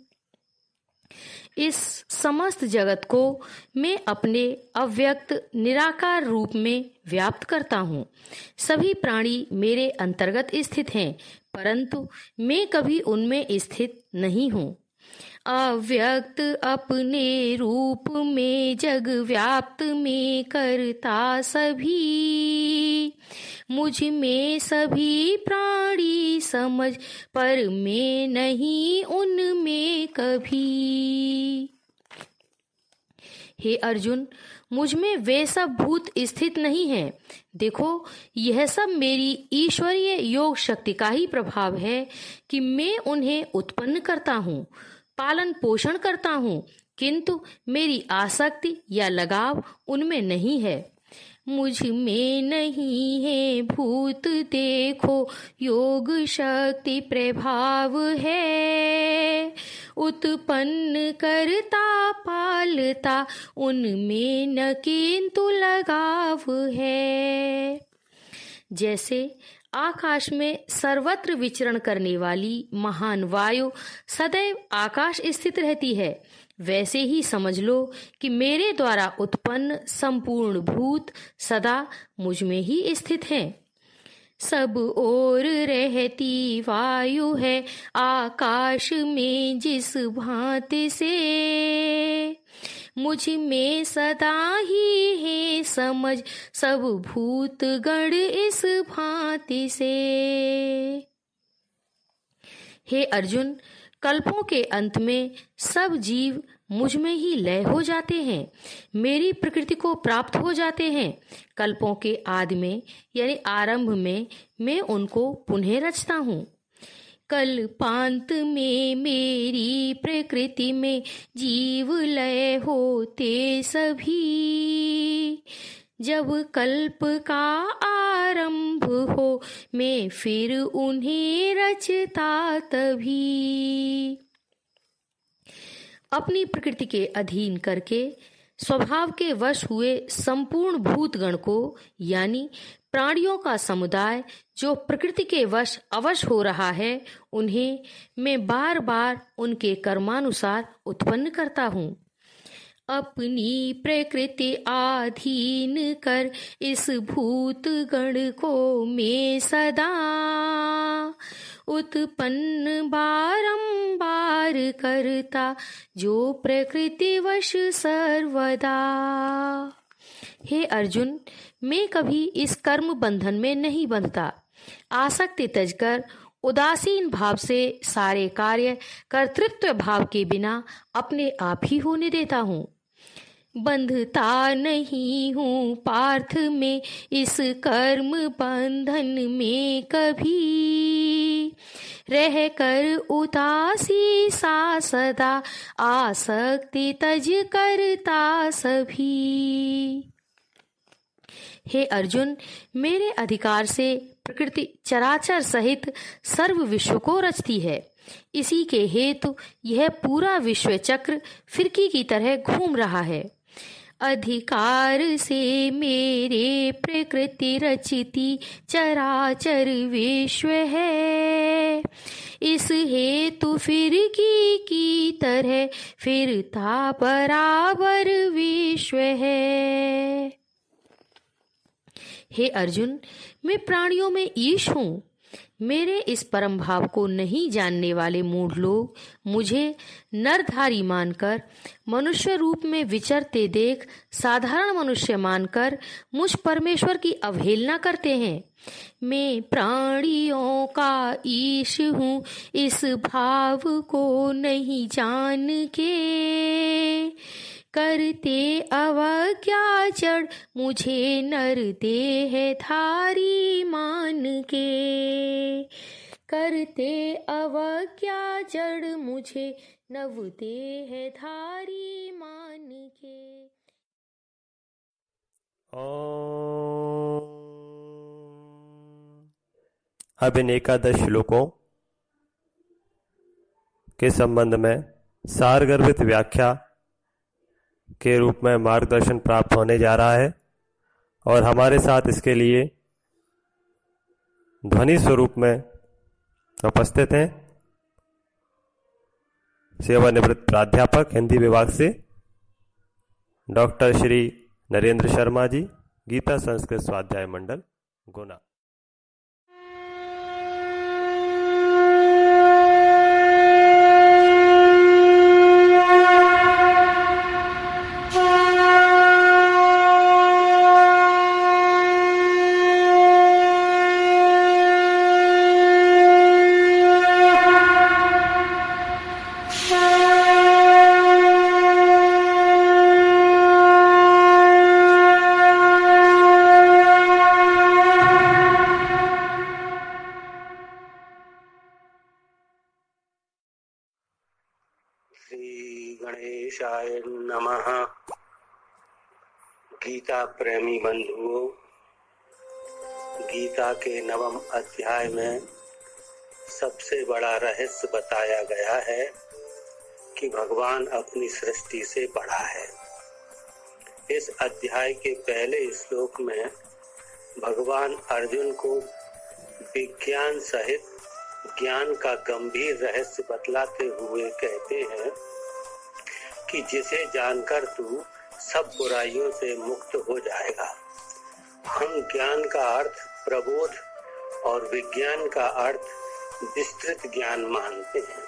इस समस्त जगत को मैं अपने अव्यक्त, निराकार रूप में व्याप्त करता हूँ। सभी प्राणी मेरे अंतर्गत स्थित हैं। परंतु मैं कभी उनमें स्थित नहीं हूँ। अव्यक्त अपने रूप में, जग व्याप्त में करता सभी। मुझमें सभी प्राणी समझ, पर मैं नहीं उनमें कभी। हे अर्जुन, मुझमें वे सब भूत स्थित नहीं है। देखो, यह सब मेरी ईश्वरीय योग शक्ति का ही प्रभाव है कि मैं उन्हें उत्पन्न करता हूँ, पालन पोषण करता हूँ, किंतु मेरी आसक्ति या लगाव उनमें नहीं है। मुझमें नहीं है भूत, देखो योग शक्ति प्रभाव है। उत्पन्न करता, पालता, उनमें न किंतु लगाव है। जैसे आकाश में सर्वत्र विचरण करने वाली महान वायु सदैव आकाश स्थित रहती है वैसे ही समझ लो कि मेरे द्वारा उत्पन्न संपूर्ण भूत सदा मुझमें ही स्थित हैं। सब ओर रहती वायु है आकाश में जिस भांति से। मुझमें सदा ही है समझ सब भूत गण इस भांति से। हे अर्जुन कल्पों के अंत में सब जीव मुझमें ही लय हो जाते हैं, मेरी प्रकृति को प्राप्त हो जाते हैं। कल्पों के आदि में, यानी आरंभ में, मैं उनको पुनः रचता हूँ। कल पांत में मेरी प्रकृति में जीव लय होते सभी। जब कल्प का आरंभ हो, मैं फिर उन्हें रचता तभी। अपनी प्रकृति के अधीन करके, स्वभाव के वश हुए संपूर्ण भूतगण को, यानी प्राणियों का समुदाय, जो प्रकृति के वश अवश हो रहा है, उन्हें मैं बार बार उनके कर्मानुसार उत्पन्न करता हूँ। अपनी प्रकृति आधीन कर इस भूत गण को मैं सदा उत्पन्न बारंबार करता, जो प्रकृति वश सर्वदा। हे अर्जुन, मैं कभी इस कर्म बंधन में नहीं बनता आसक्ति तजकर उदासीन भाव से सारे कार्य, कर्तृत्व भाव के बिना अपने आप ही होने देता हूँ। बंधता नहीं हूँ पार्थ में इस कर्म बंधन में कभी। रह कर उदासी सा सदा आसक्ति तज करता सभी। हे अर्जुन, मेरे अधिकार से प्रकृति चराचर सहित सर्व विश्व को रचती है। इसी के हेतु यह पूरा विश्व चक्र फिरकी की तरह घूम रहा है। अधिकार से मेरे प्रकृति रचती चराचर विश्व है। इस हेतु फिर की तरह फिरता बराबर विश्व है। हे अर्जुन, मैं प्राणियों में ईश हूँ। मेरे इस परम भाव को नहीं जानने वाले मूढ़ लोग मुझे नरधारी मानकर, मनुष्य रूप में विचरते देख, साधारण मनुष्य मानकर मुझ परमेश्वर की अवहेलना करते हैं। मैं प्राणियों का ईश हूँ, इस भाव को नहीं जान के। करते अवज्ञा जड़, मुझे नर देह थारी मान के। करते अवज्ञा जड़, मुझे नव देह थारी मान के। अब इन एकादश श्लोकों के संबंध में सारगर्भित व्याख्या के रूप में मार्गदर्शन प्राप्त होने जा रहा है और हमारे साथ इसके लिए ध्वनि स्वरूप में उपस्थित हैं सेवानिवृत्त प्राध्यापक, हिंदी विभाग से डॉक्टर श्री नरेंद्र शर्मा जी, गीता संस्कृत स्वाध्याय मंडल, गुना गणेशाय नमः गीता प्रेमी बंधुओं गीता के नवम अध्याय में सबसे बड़ा रहस्य बताया गया है कि भगवान अपनी सृष्टि से बड़ा है। इस अध्याय के पहले श्लोक में भगवान अर्जुन को विज्ञान सहित ज्ञान का गंभीर रहस्य बतलाते हुए कहते हैं कि जिसे जानकर तू सब बुराइयों से मुक्त हो जाएगा। हम ज्ञान का अर्थ प्रबोध और विज्ञान का अर्थ विस्तृत ज्ञान मानते हैं।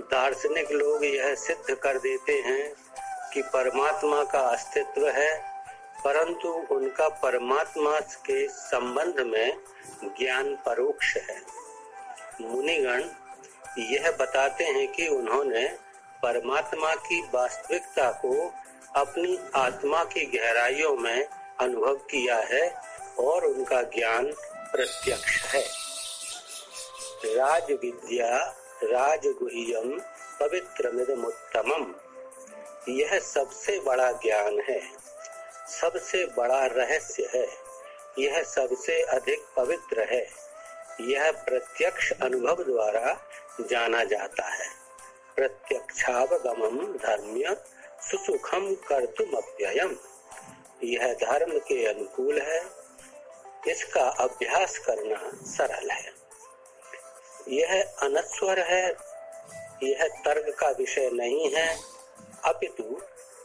दार्शनिक लोग यह सिद्ध कर देते हैं कि परमात्मा का अस्तित्व है, परंतु उनका परमात्मा के संबंध में ज्ञान परोक्ष है। मुनिगण यह बताते हैं कि उन्होंने परमात्मा की वास्तविकता को अपनी आत्मा की गहराइयों में अनुभव किया है और उनका ज्ञान प्रत्यक्ष है। राज विद्या राजगुह्यम पवित्रमिदमुत्तमम। यह सबसे बड़ा ज्ञान है। सबसे बड़ा रहस्य है। यह सबसे अधिक पवित्र है। यह प्रत्यक्ष अनुभव द्वारा जाना जाता है। प्रत्यक्षावगमम धर्म्य सुसुखम कर्तुम अव्ययम यह धर्म के अनुकूल है। इसका अभ्यास करना सरल है। यह अनस्वर है, यह तर्क का विषय नहीं है, अपितु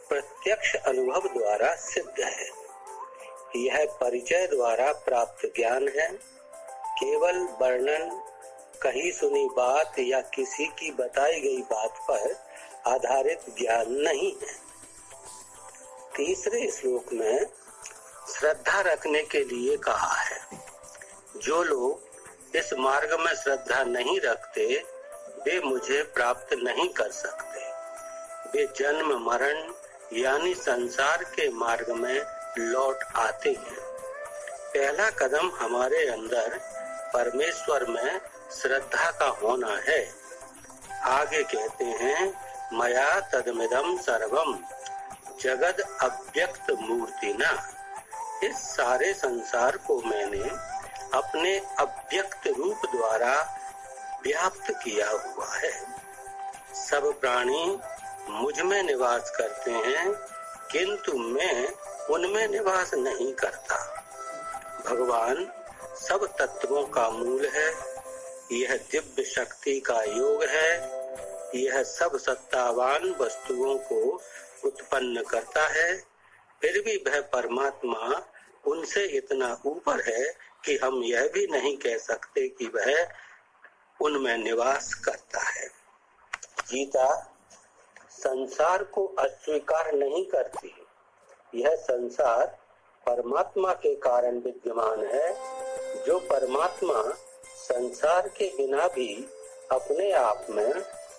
प्रत्यक्ष अनुभव द्वारा सिद्ध है। यह परिचय द्वारा प्राप्त ज्ञान है। केवल वर्णन, कही सुनी बात या किसी की बताई गई बात पर आधारित ज्ञान नहीं है। तीसरे श्लोक में श्रद्धा रखने के लिए कहा है। जो लोग इस मार्ग में श्रद्धा नहीं रखते, वे मुझे प्राप्त नहीं कर सकते। वे जन्म, मरण यानी संसार के मार्ग में लौट आते हैं। पहला कदम हमारे अंदर परमेश्वर में श्रद्धा का होना है। आगे कहते हैं, मया तदमिदम सर्वम जगद अव्यक्त मूर्ति न इस सारे संसार को मैंने अपने अव्यक्त रूप द्वारा व्याप्त किया हुआ है। सब प्राणी मुझमें निवास करते हैं, किंतु मैं उनमें निवास नहीं करता। भगवान सब तत्वों का मूल है, यह दिव्य शक्ति का योग है, यह सब सत्तावान वस्तुओं को उत्पन्न करता है। फिर भी वह परमात्मा उनसे इतना ऊपर है कि हम यह भी नहीं कह सकते कि वह उनमें निवास करता है। गीता संसार को अस्वीकार नहीं करती। यह संसार परमात्मा के कारण विद्यमान है। जो परमात्मा संसार के बिना भी अपने आप में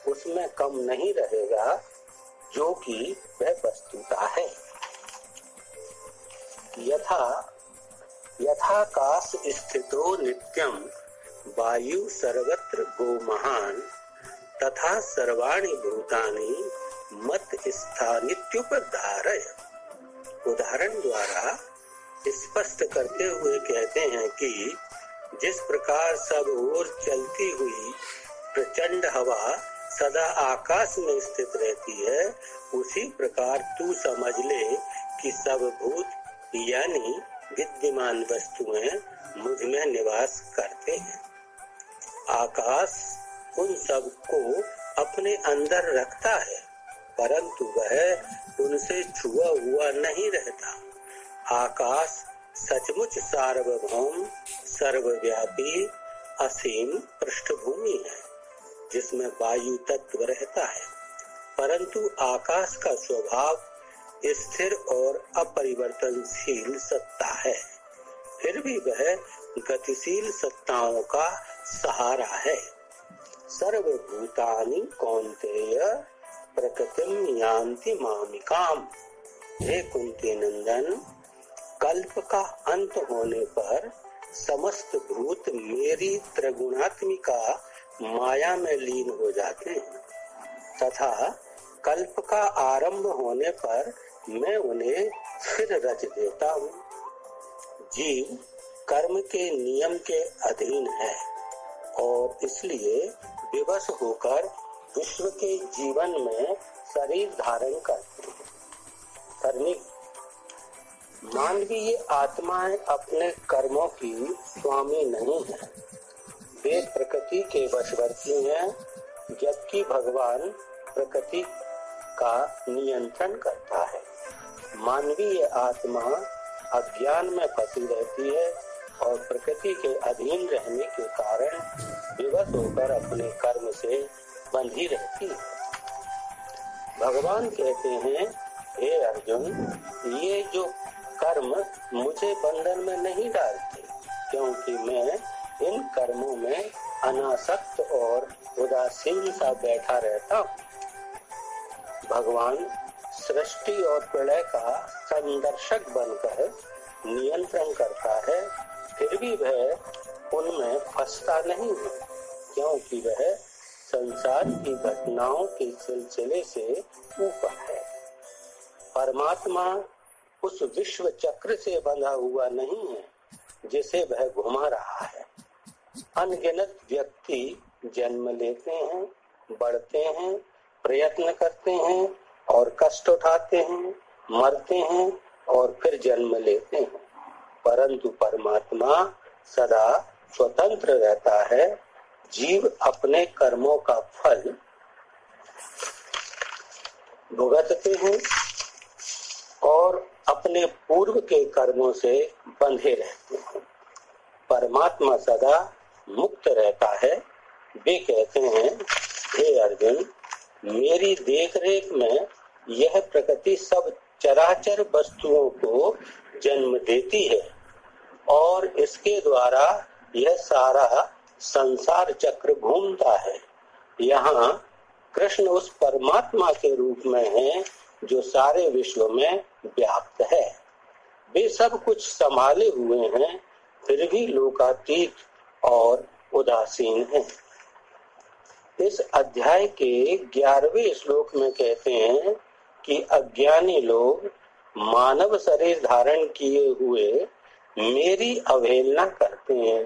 उसमें कम नहीं रहेगा, जो कि वह वस्तुता है। यथा, यथाकाश स्थितो नित्यम वायु सर्वत्र गो महान तथा सर्वाणि भूतानि मत स्थानित्युपधारय। उदाहरण द्वारा स्पष्ट करते हुए कहते हैं कि जिस प्रकार सब ओर चलती हुई प्रचंड हवा सदा आकाश में स्थित रहती है, उसी प्रकार तू समझ ले कि सब भूत यानी विद्यमान वस्तुएँ मुझमें निवास करते हैं। आकाश उन सबको अपने अंदर रखता है, परंतु वह उनसे छुआ हुआ नहीं रहता। आकाश सचमुच सार्वभौम, सर्वव्यापी, असीम पृष्ठभूमि है, जिसमें वायु तत्व रहता है। परंतु आकाश का स्वभाव स्थिर और अपरिवर्तनशील सत्ता है। फिर भी वह गतिशील सत्ताओं का सहारा है। सर्वभूतानि कौंतेय प्रकृतिम यान्ति मामिकाम। हे कुंती नंदन, कल्प का अंत होने पर समस्त भूत मेरी त्रिगुणात्मिका माया में लीन हो जाते हैं। तथा कल्प का आरंभ होने पर मैं उन्हें फिर रच देता हूँ। जीव कर्म के नियम के अधीन है और इसलिए विवश होकर विश्व के जीवन में शरीर धारण करते मानवीय आत्माएँ अपने कर्मों की स्वामी नहीं है। वे प्रकृति के वशवर्ती हैं, जबकि भगवान प्रकृति का नियंत्रण करता है। मानवीय आत्मा अज्ञान में फंसी रहती है और प्रकृति के अधीन रहने के कारण विवश होकर अपने कर्म से बंधी रहती है। भगवान कहते हैं, हे अर्जुन, ये जो कर्म मुझे बंधन में नहीं डालते, क्योंकि मैं इन कर्मों में अनासक्त और उदासीन सा बैठा रहता हूँ। भगवान सृष्टि और प्रलय का संदर्शक बनकर नियंत्रण करता है, फिर भी वह उनमें फंसता नहीं है, क्योंकि वह संसार की घटनाओं के सिलसिले से ऊपर है। परमात्मा उस विश्व चक्र से बंधा हुआ नहीं है, जिसे वह घुमा रहा है। अनगिनत व्यक्ति जन्म लेते हैं, बढ़ते हैं, प्रयत्न करते हैं और कष्ट उठाते हैं, मरते हैं और फिर जन्म लेते हैं। परंतु परमात्मा सदा स्वतंत्र रहता है। जीव अपने कर्मों का फल भुगतते हैं और अपने पूर्व के कर्मों से बंधे रहते हैं। परमात्मा सदा मुक्त रहता है। वे कहते हैं, हे अर्जुन, मेरी देखरेख में यह प्रकृति सब चराचर वस्तुओं को जन्म देती है और इसके द्वारा यह सारा संसार चक्र घूमता है यहाँ कृष्ण उस परमात्मा के रूप में है जो सारे विश्व में व्याप्त है वे सब कुछ संभाले हुए हैं, फिर भी लोकातीत और उदासीन हैं। इस अध्याय के ग्यारहवें श्लोक में कहते हैं कि अज्ञानी लोग मानव शरीर धारण किए हुए मेरी अवहेलना करते हैं,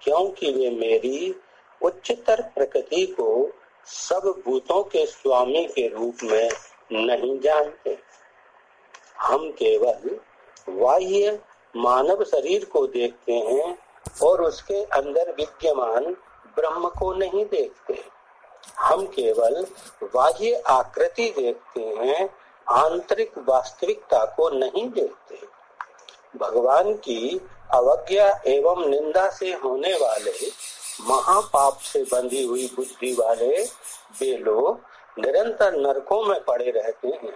क्योंकि वे मेरी उच्चतर प्रकृति को सब भूतों के स्वामी के रूप में नहीं जानते। हम केवल बाह्य मानव शरीर को देखते हैं और उसके अंदर विद्यमान ब्रह्म को नहीं देखते। हम केवल बाह्य आकृति देखते हैं, आंतरिक वास्तविकता को नहीं देखते। भगवान की अवज्ञा एवं निंदा से होने वाले महापाप से बंधी हुई बुद्धि वाले वे लोग निरंतर नरकों में पड़े रहते हैं।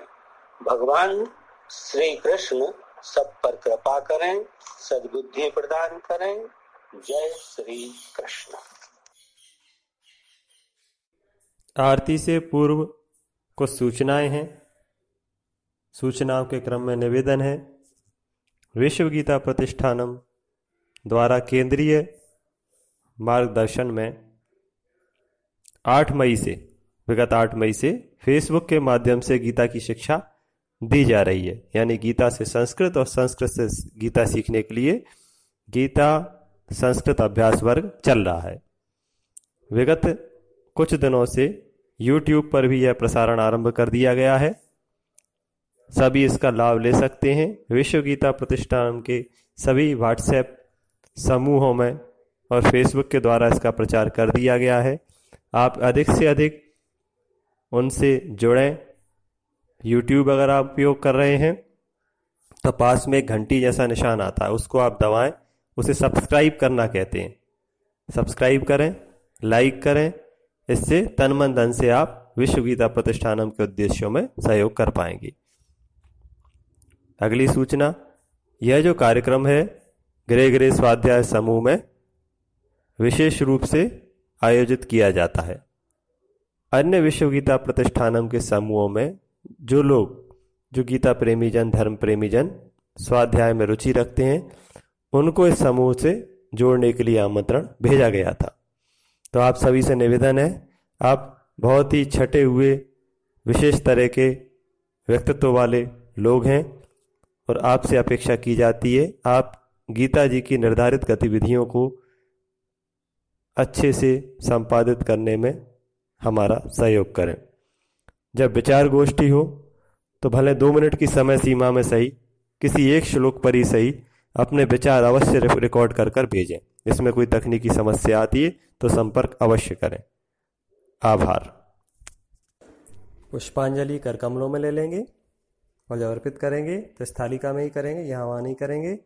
भगवान श्री कृष्ण सब पर कृपा करें, सद्बुद्धि प्रदान करें। जय श्री कृष्ण आरती से पूर्व कुछ सूचनाएँ हैं। सूचनाओं के क्रम में निवेदन है। विश्व गीता प्रतिष्ठानम द्वारा केंद्रीय मार्गदर्शन में 8 मई से, विगत 8 मई से फेसबुक के माध्यम से गीता की शिक्षा दी जा रही है। यानी गीता से संस्कृत और संस्कृत से गीता सीखने के लिए गीता संस्कृत अभ्यास वर्ग चल रहा है। विगत कुछ दिनों से YouTube पर भी यह प्रसारण आरंभ कर दिया गया है। सभी इसका लाभ ले सकते हैं। विश्व गीता प्रतिष्ठान के सभी व्हाट्सएप समूहों में और फेसबुक के द्वारा इसका प्रचार कर दिया गया है। आप अधिक से अधिक उनसे जुड़ें। यूट्यूब अगर आप उपयोग कर रहे हैं तो पास में घंटी जैसा निशान आता है, उसको आप दबाएँ। उसे सब्सक्राइब करना कहते हैं। सब्सक्राइब करें लाइक करें इससे तन मन धन से आप विश्व गीता प्रतिष्ठानम के उद्देश्यों में सहयोग कर पाएँगे। अगली सूचना, यह जो कार्यक्रम है गृह गृह स्वाध्याय समूह में विशेष रूप से आयोजित किया जाता है। अन्य विश्व गीता प्रतिष्ठानम के समूहों में जो लोग, जो गीता प्रेमी जन धर्म प्रेमी जन स्वाध्याय में रुचि रखते हैं, उनको इस समूह से जोड़ने के लिए आमंत्रण भेजा गया था। तो आप सभी से निवेदन है, आप बहुत ही छटे हुए, विशेष तरह के व्यक्तित्व वाले लोग हैं और आपसे अपेक्षा की जाती है। आप गीता जी की निर्धारित गतिविधियों को अच्छे से संपादित करने में हमारा सहयोग करें। जब विचार गोष्ठी हो तो भले दो मिनट की समय सीमा में सही, किसी एक श्लोक पर ही सही, अपने विचार अवश्य रिकॉर्ड कर कर भेजें। इसमें कोई तकनीकी समस्या आती है तो संपर्क अवश्य करें। आभार। पुष्पांजलि कर कमलों में ले लेंगे और जब अर्पित करेंगे तो स्थालिका में ही करेंगे, यहाँ वहाँ नहीं करेंगे।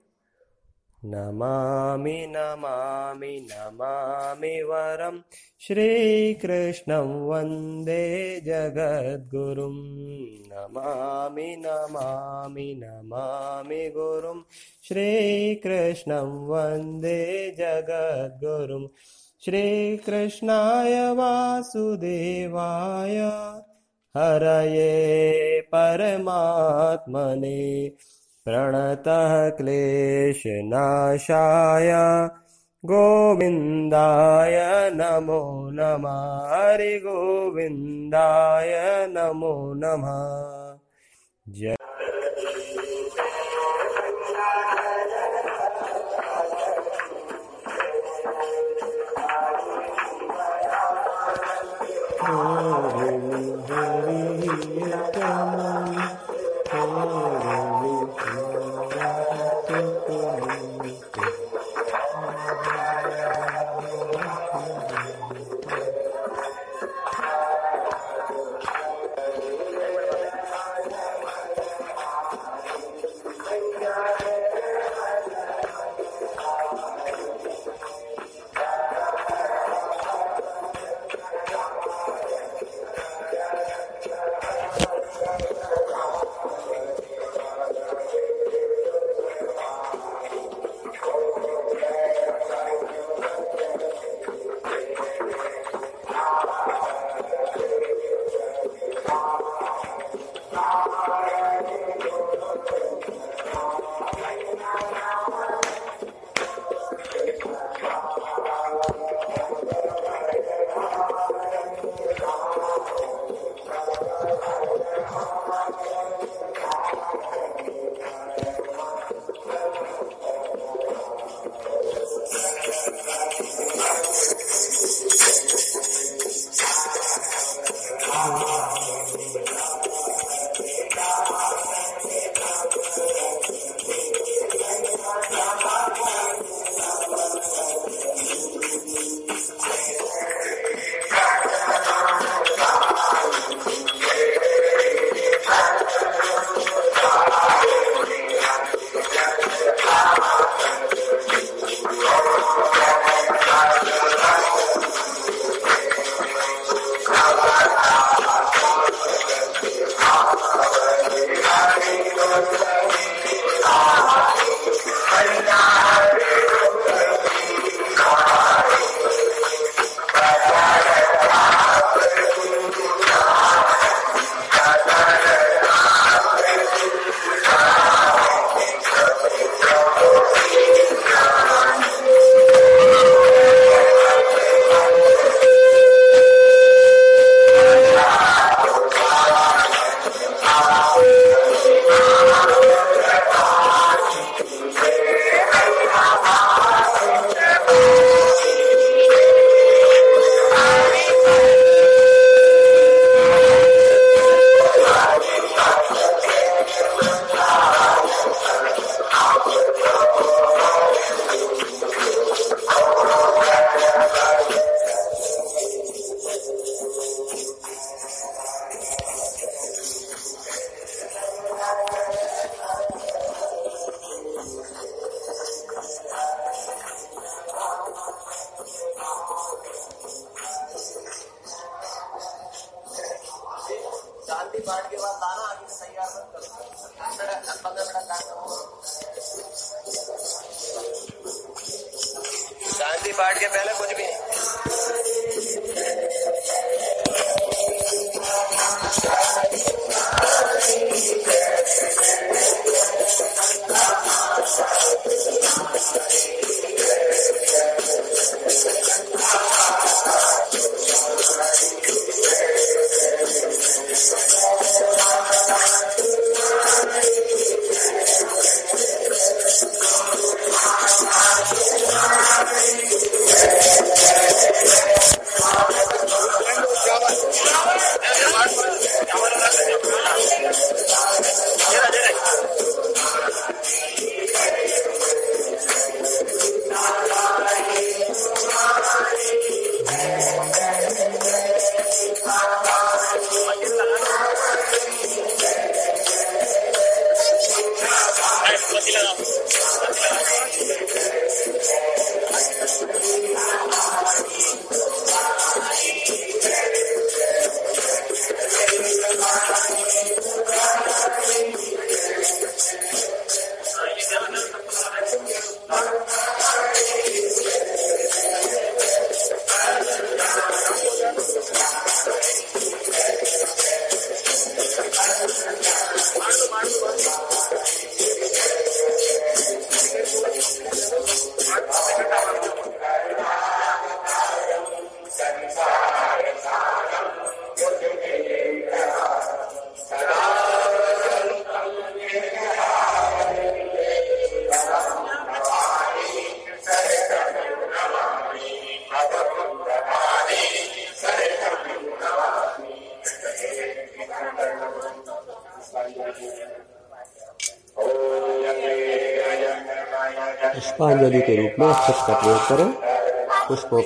नमामि नमामि नमामि वरं श्रीकृष्णं वंदे जगद्गुरुं। नमामि नमामि नमामि गुरुं श्रीकृष्णं वंदे जगद्गुरुं। श्रीकृष्णाय वासुदेवाय हरये परमात्मने प्रणतः क्लेशनाशाय गोविन्दाय नमो नमः। हरिगोविन्दाय नमो नमः। जय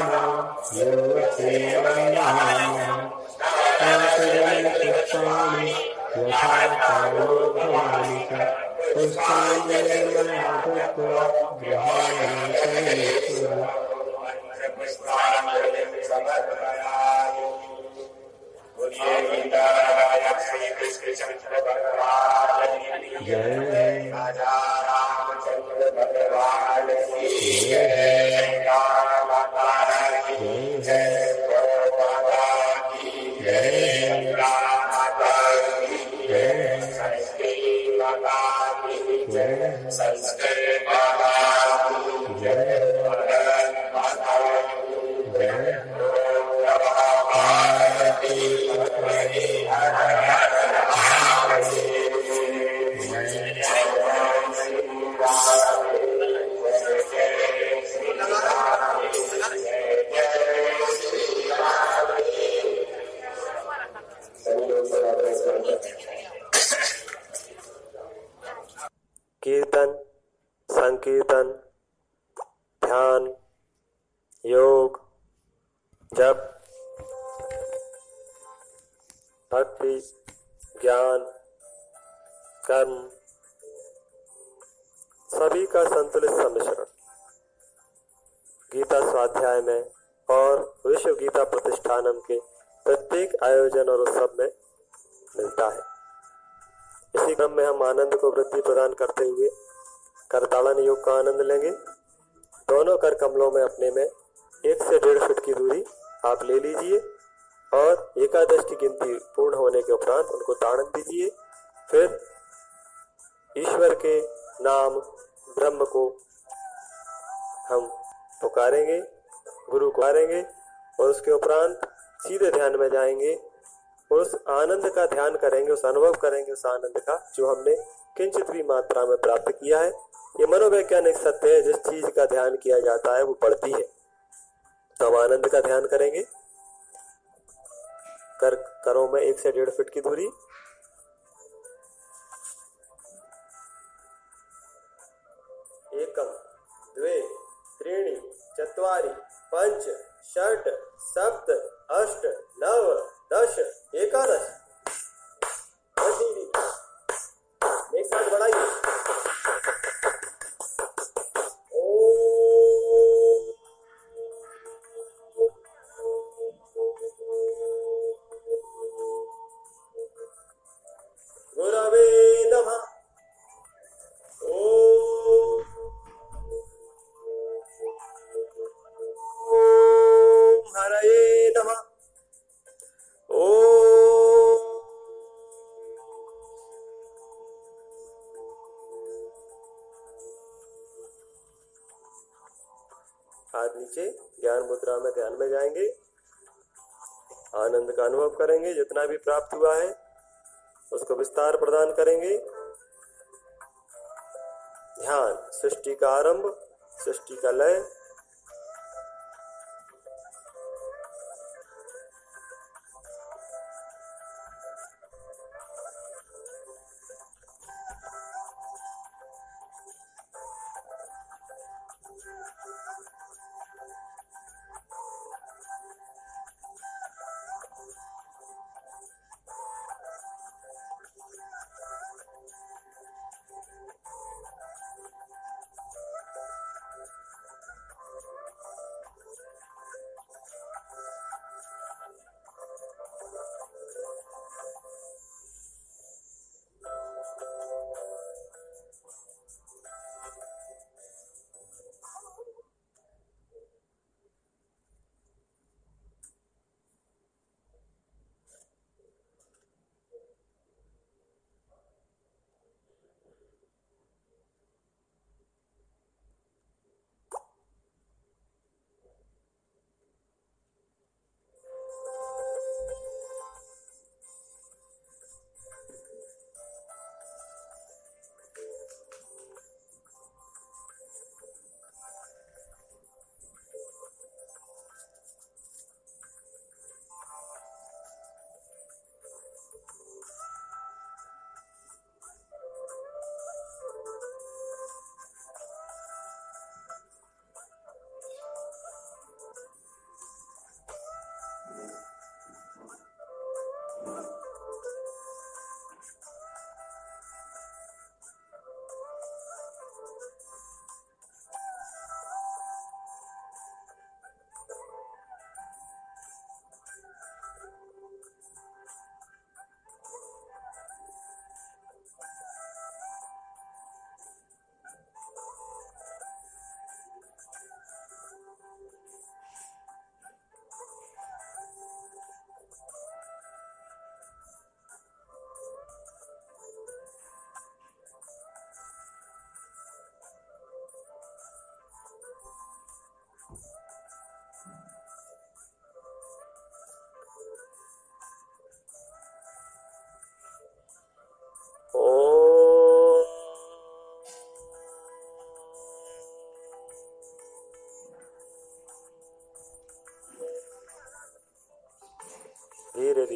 Gracias. लेंगे। दोनों कर कमलों में अपने में। एक से डेढ़ फीट की दूरी आप ले लीजिए और एकादश की गिनती पूर्ण होने के उपरांत उनको ताड़न दीजिए। फिर ईश्वर के नाम ब्रह्म को हम पुकारेंगे, गुरु को पुकारेंगे और उसके उपरांत सीधे ध्यान में जाएँगे और उस आनंद का ध्यान करेंगे, उस अनुभव करेंगे, उस आनंद का जो हमने किंचित भी मात्रा में प्राप्त किया है। ये मनोवैज्ञानिक सत्य है, जिस चीज़ का ध्यान किया जाता है, वो बढ़ती है। तो हम आनंद का ध्यान करेंगे। कर, करों में एक से डेढ़ फीट की दूरी। एकम, द्वे, त्रीणि, चत्वारि पंच षट, सप्त, अष्ट, नव, दश, एकादश। करेंगे, जितना भी प्राप्त हुआ है, उसको विस्तार प्रदान करेंगे। ध्यान, सृष्टि का आरंभ, सृष्टि का लय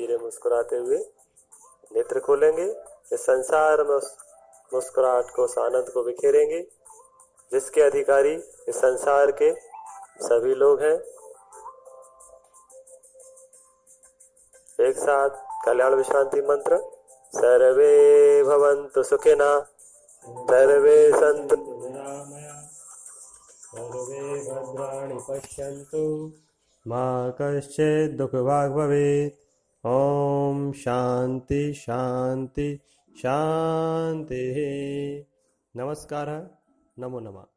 धीरे मुस्कुराते हुए नेत्र खोलेंगे। इस संसार में उस मुस्कुराहट को, उस आनंद को बिखेरेंगे, जिसके अधिकारी इस संसार के सभी लोग हैं। एक साथ कल्याण विश्रांति मंत्र, सर्वे भवन्तु सुखिना, सर्वे सन्तु। सर्वे भद्राणि पश्यन्तु, मा कश्चित् दुःखभाग् भवेत्। ॐ शांति शांति शांति। नमस्कार नमो नमः।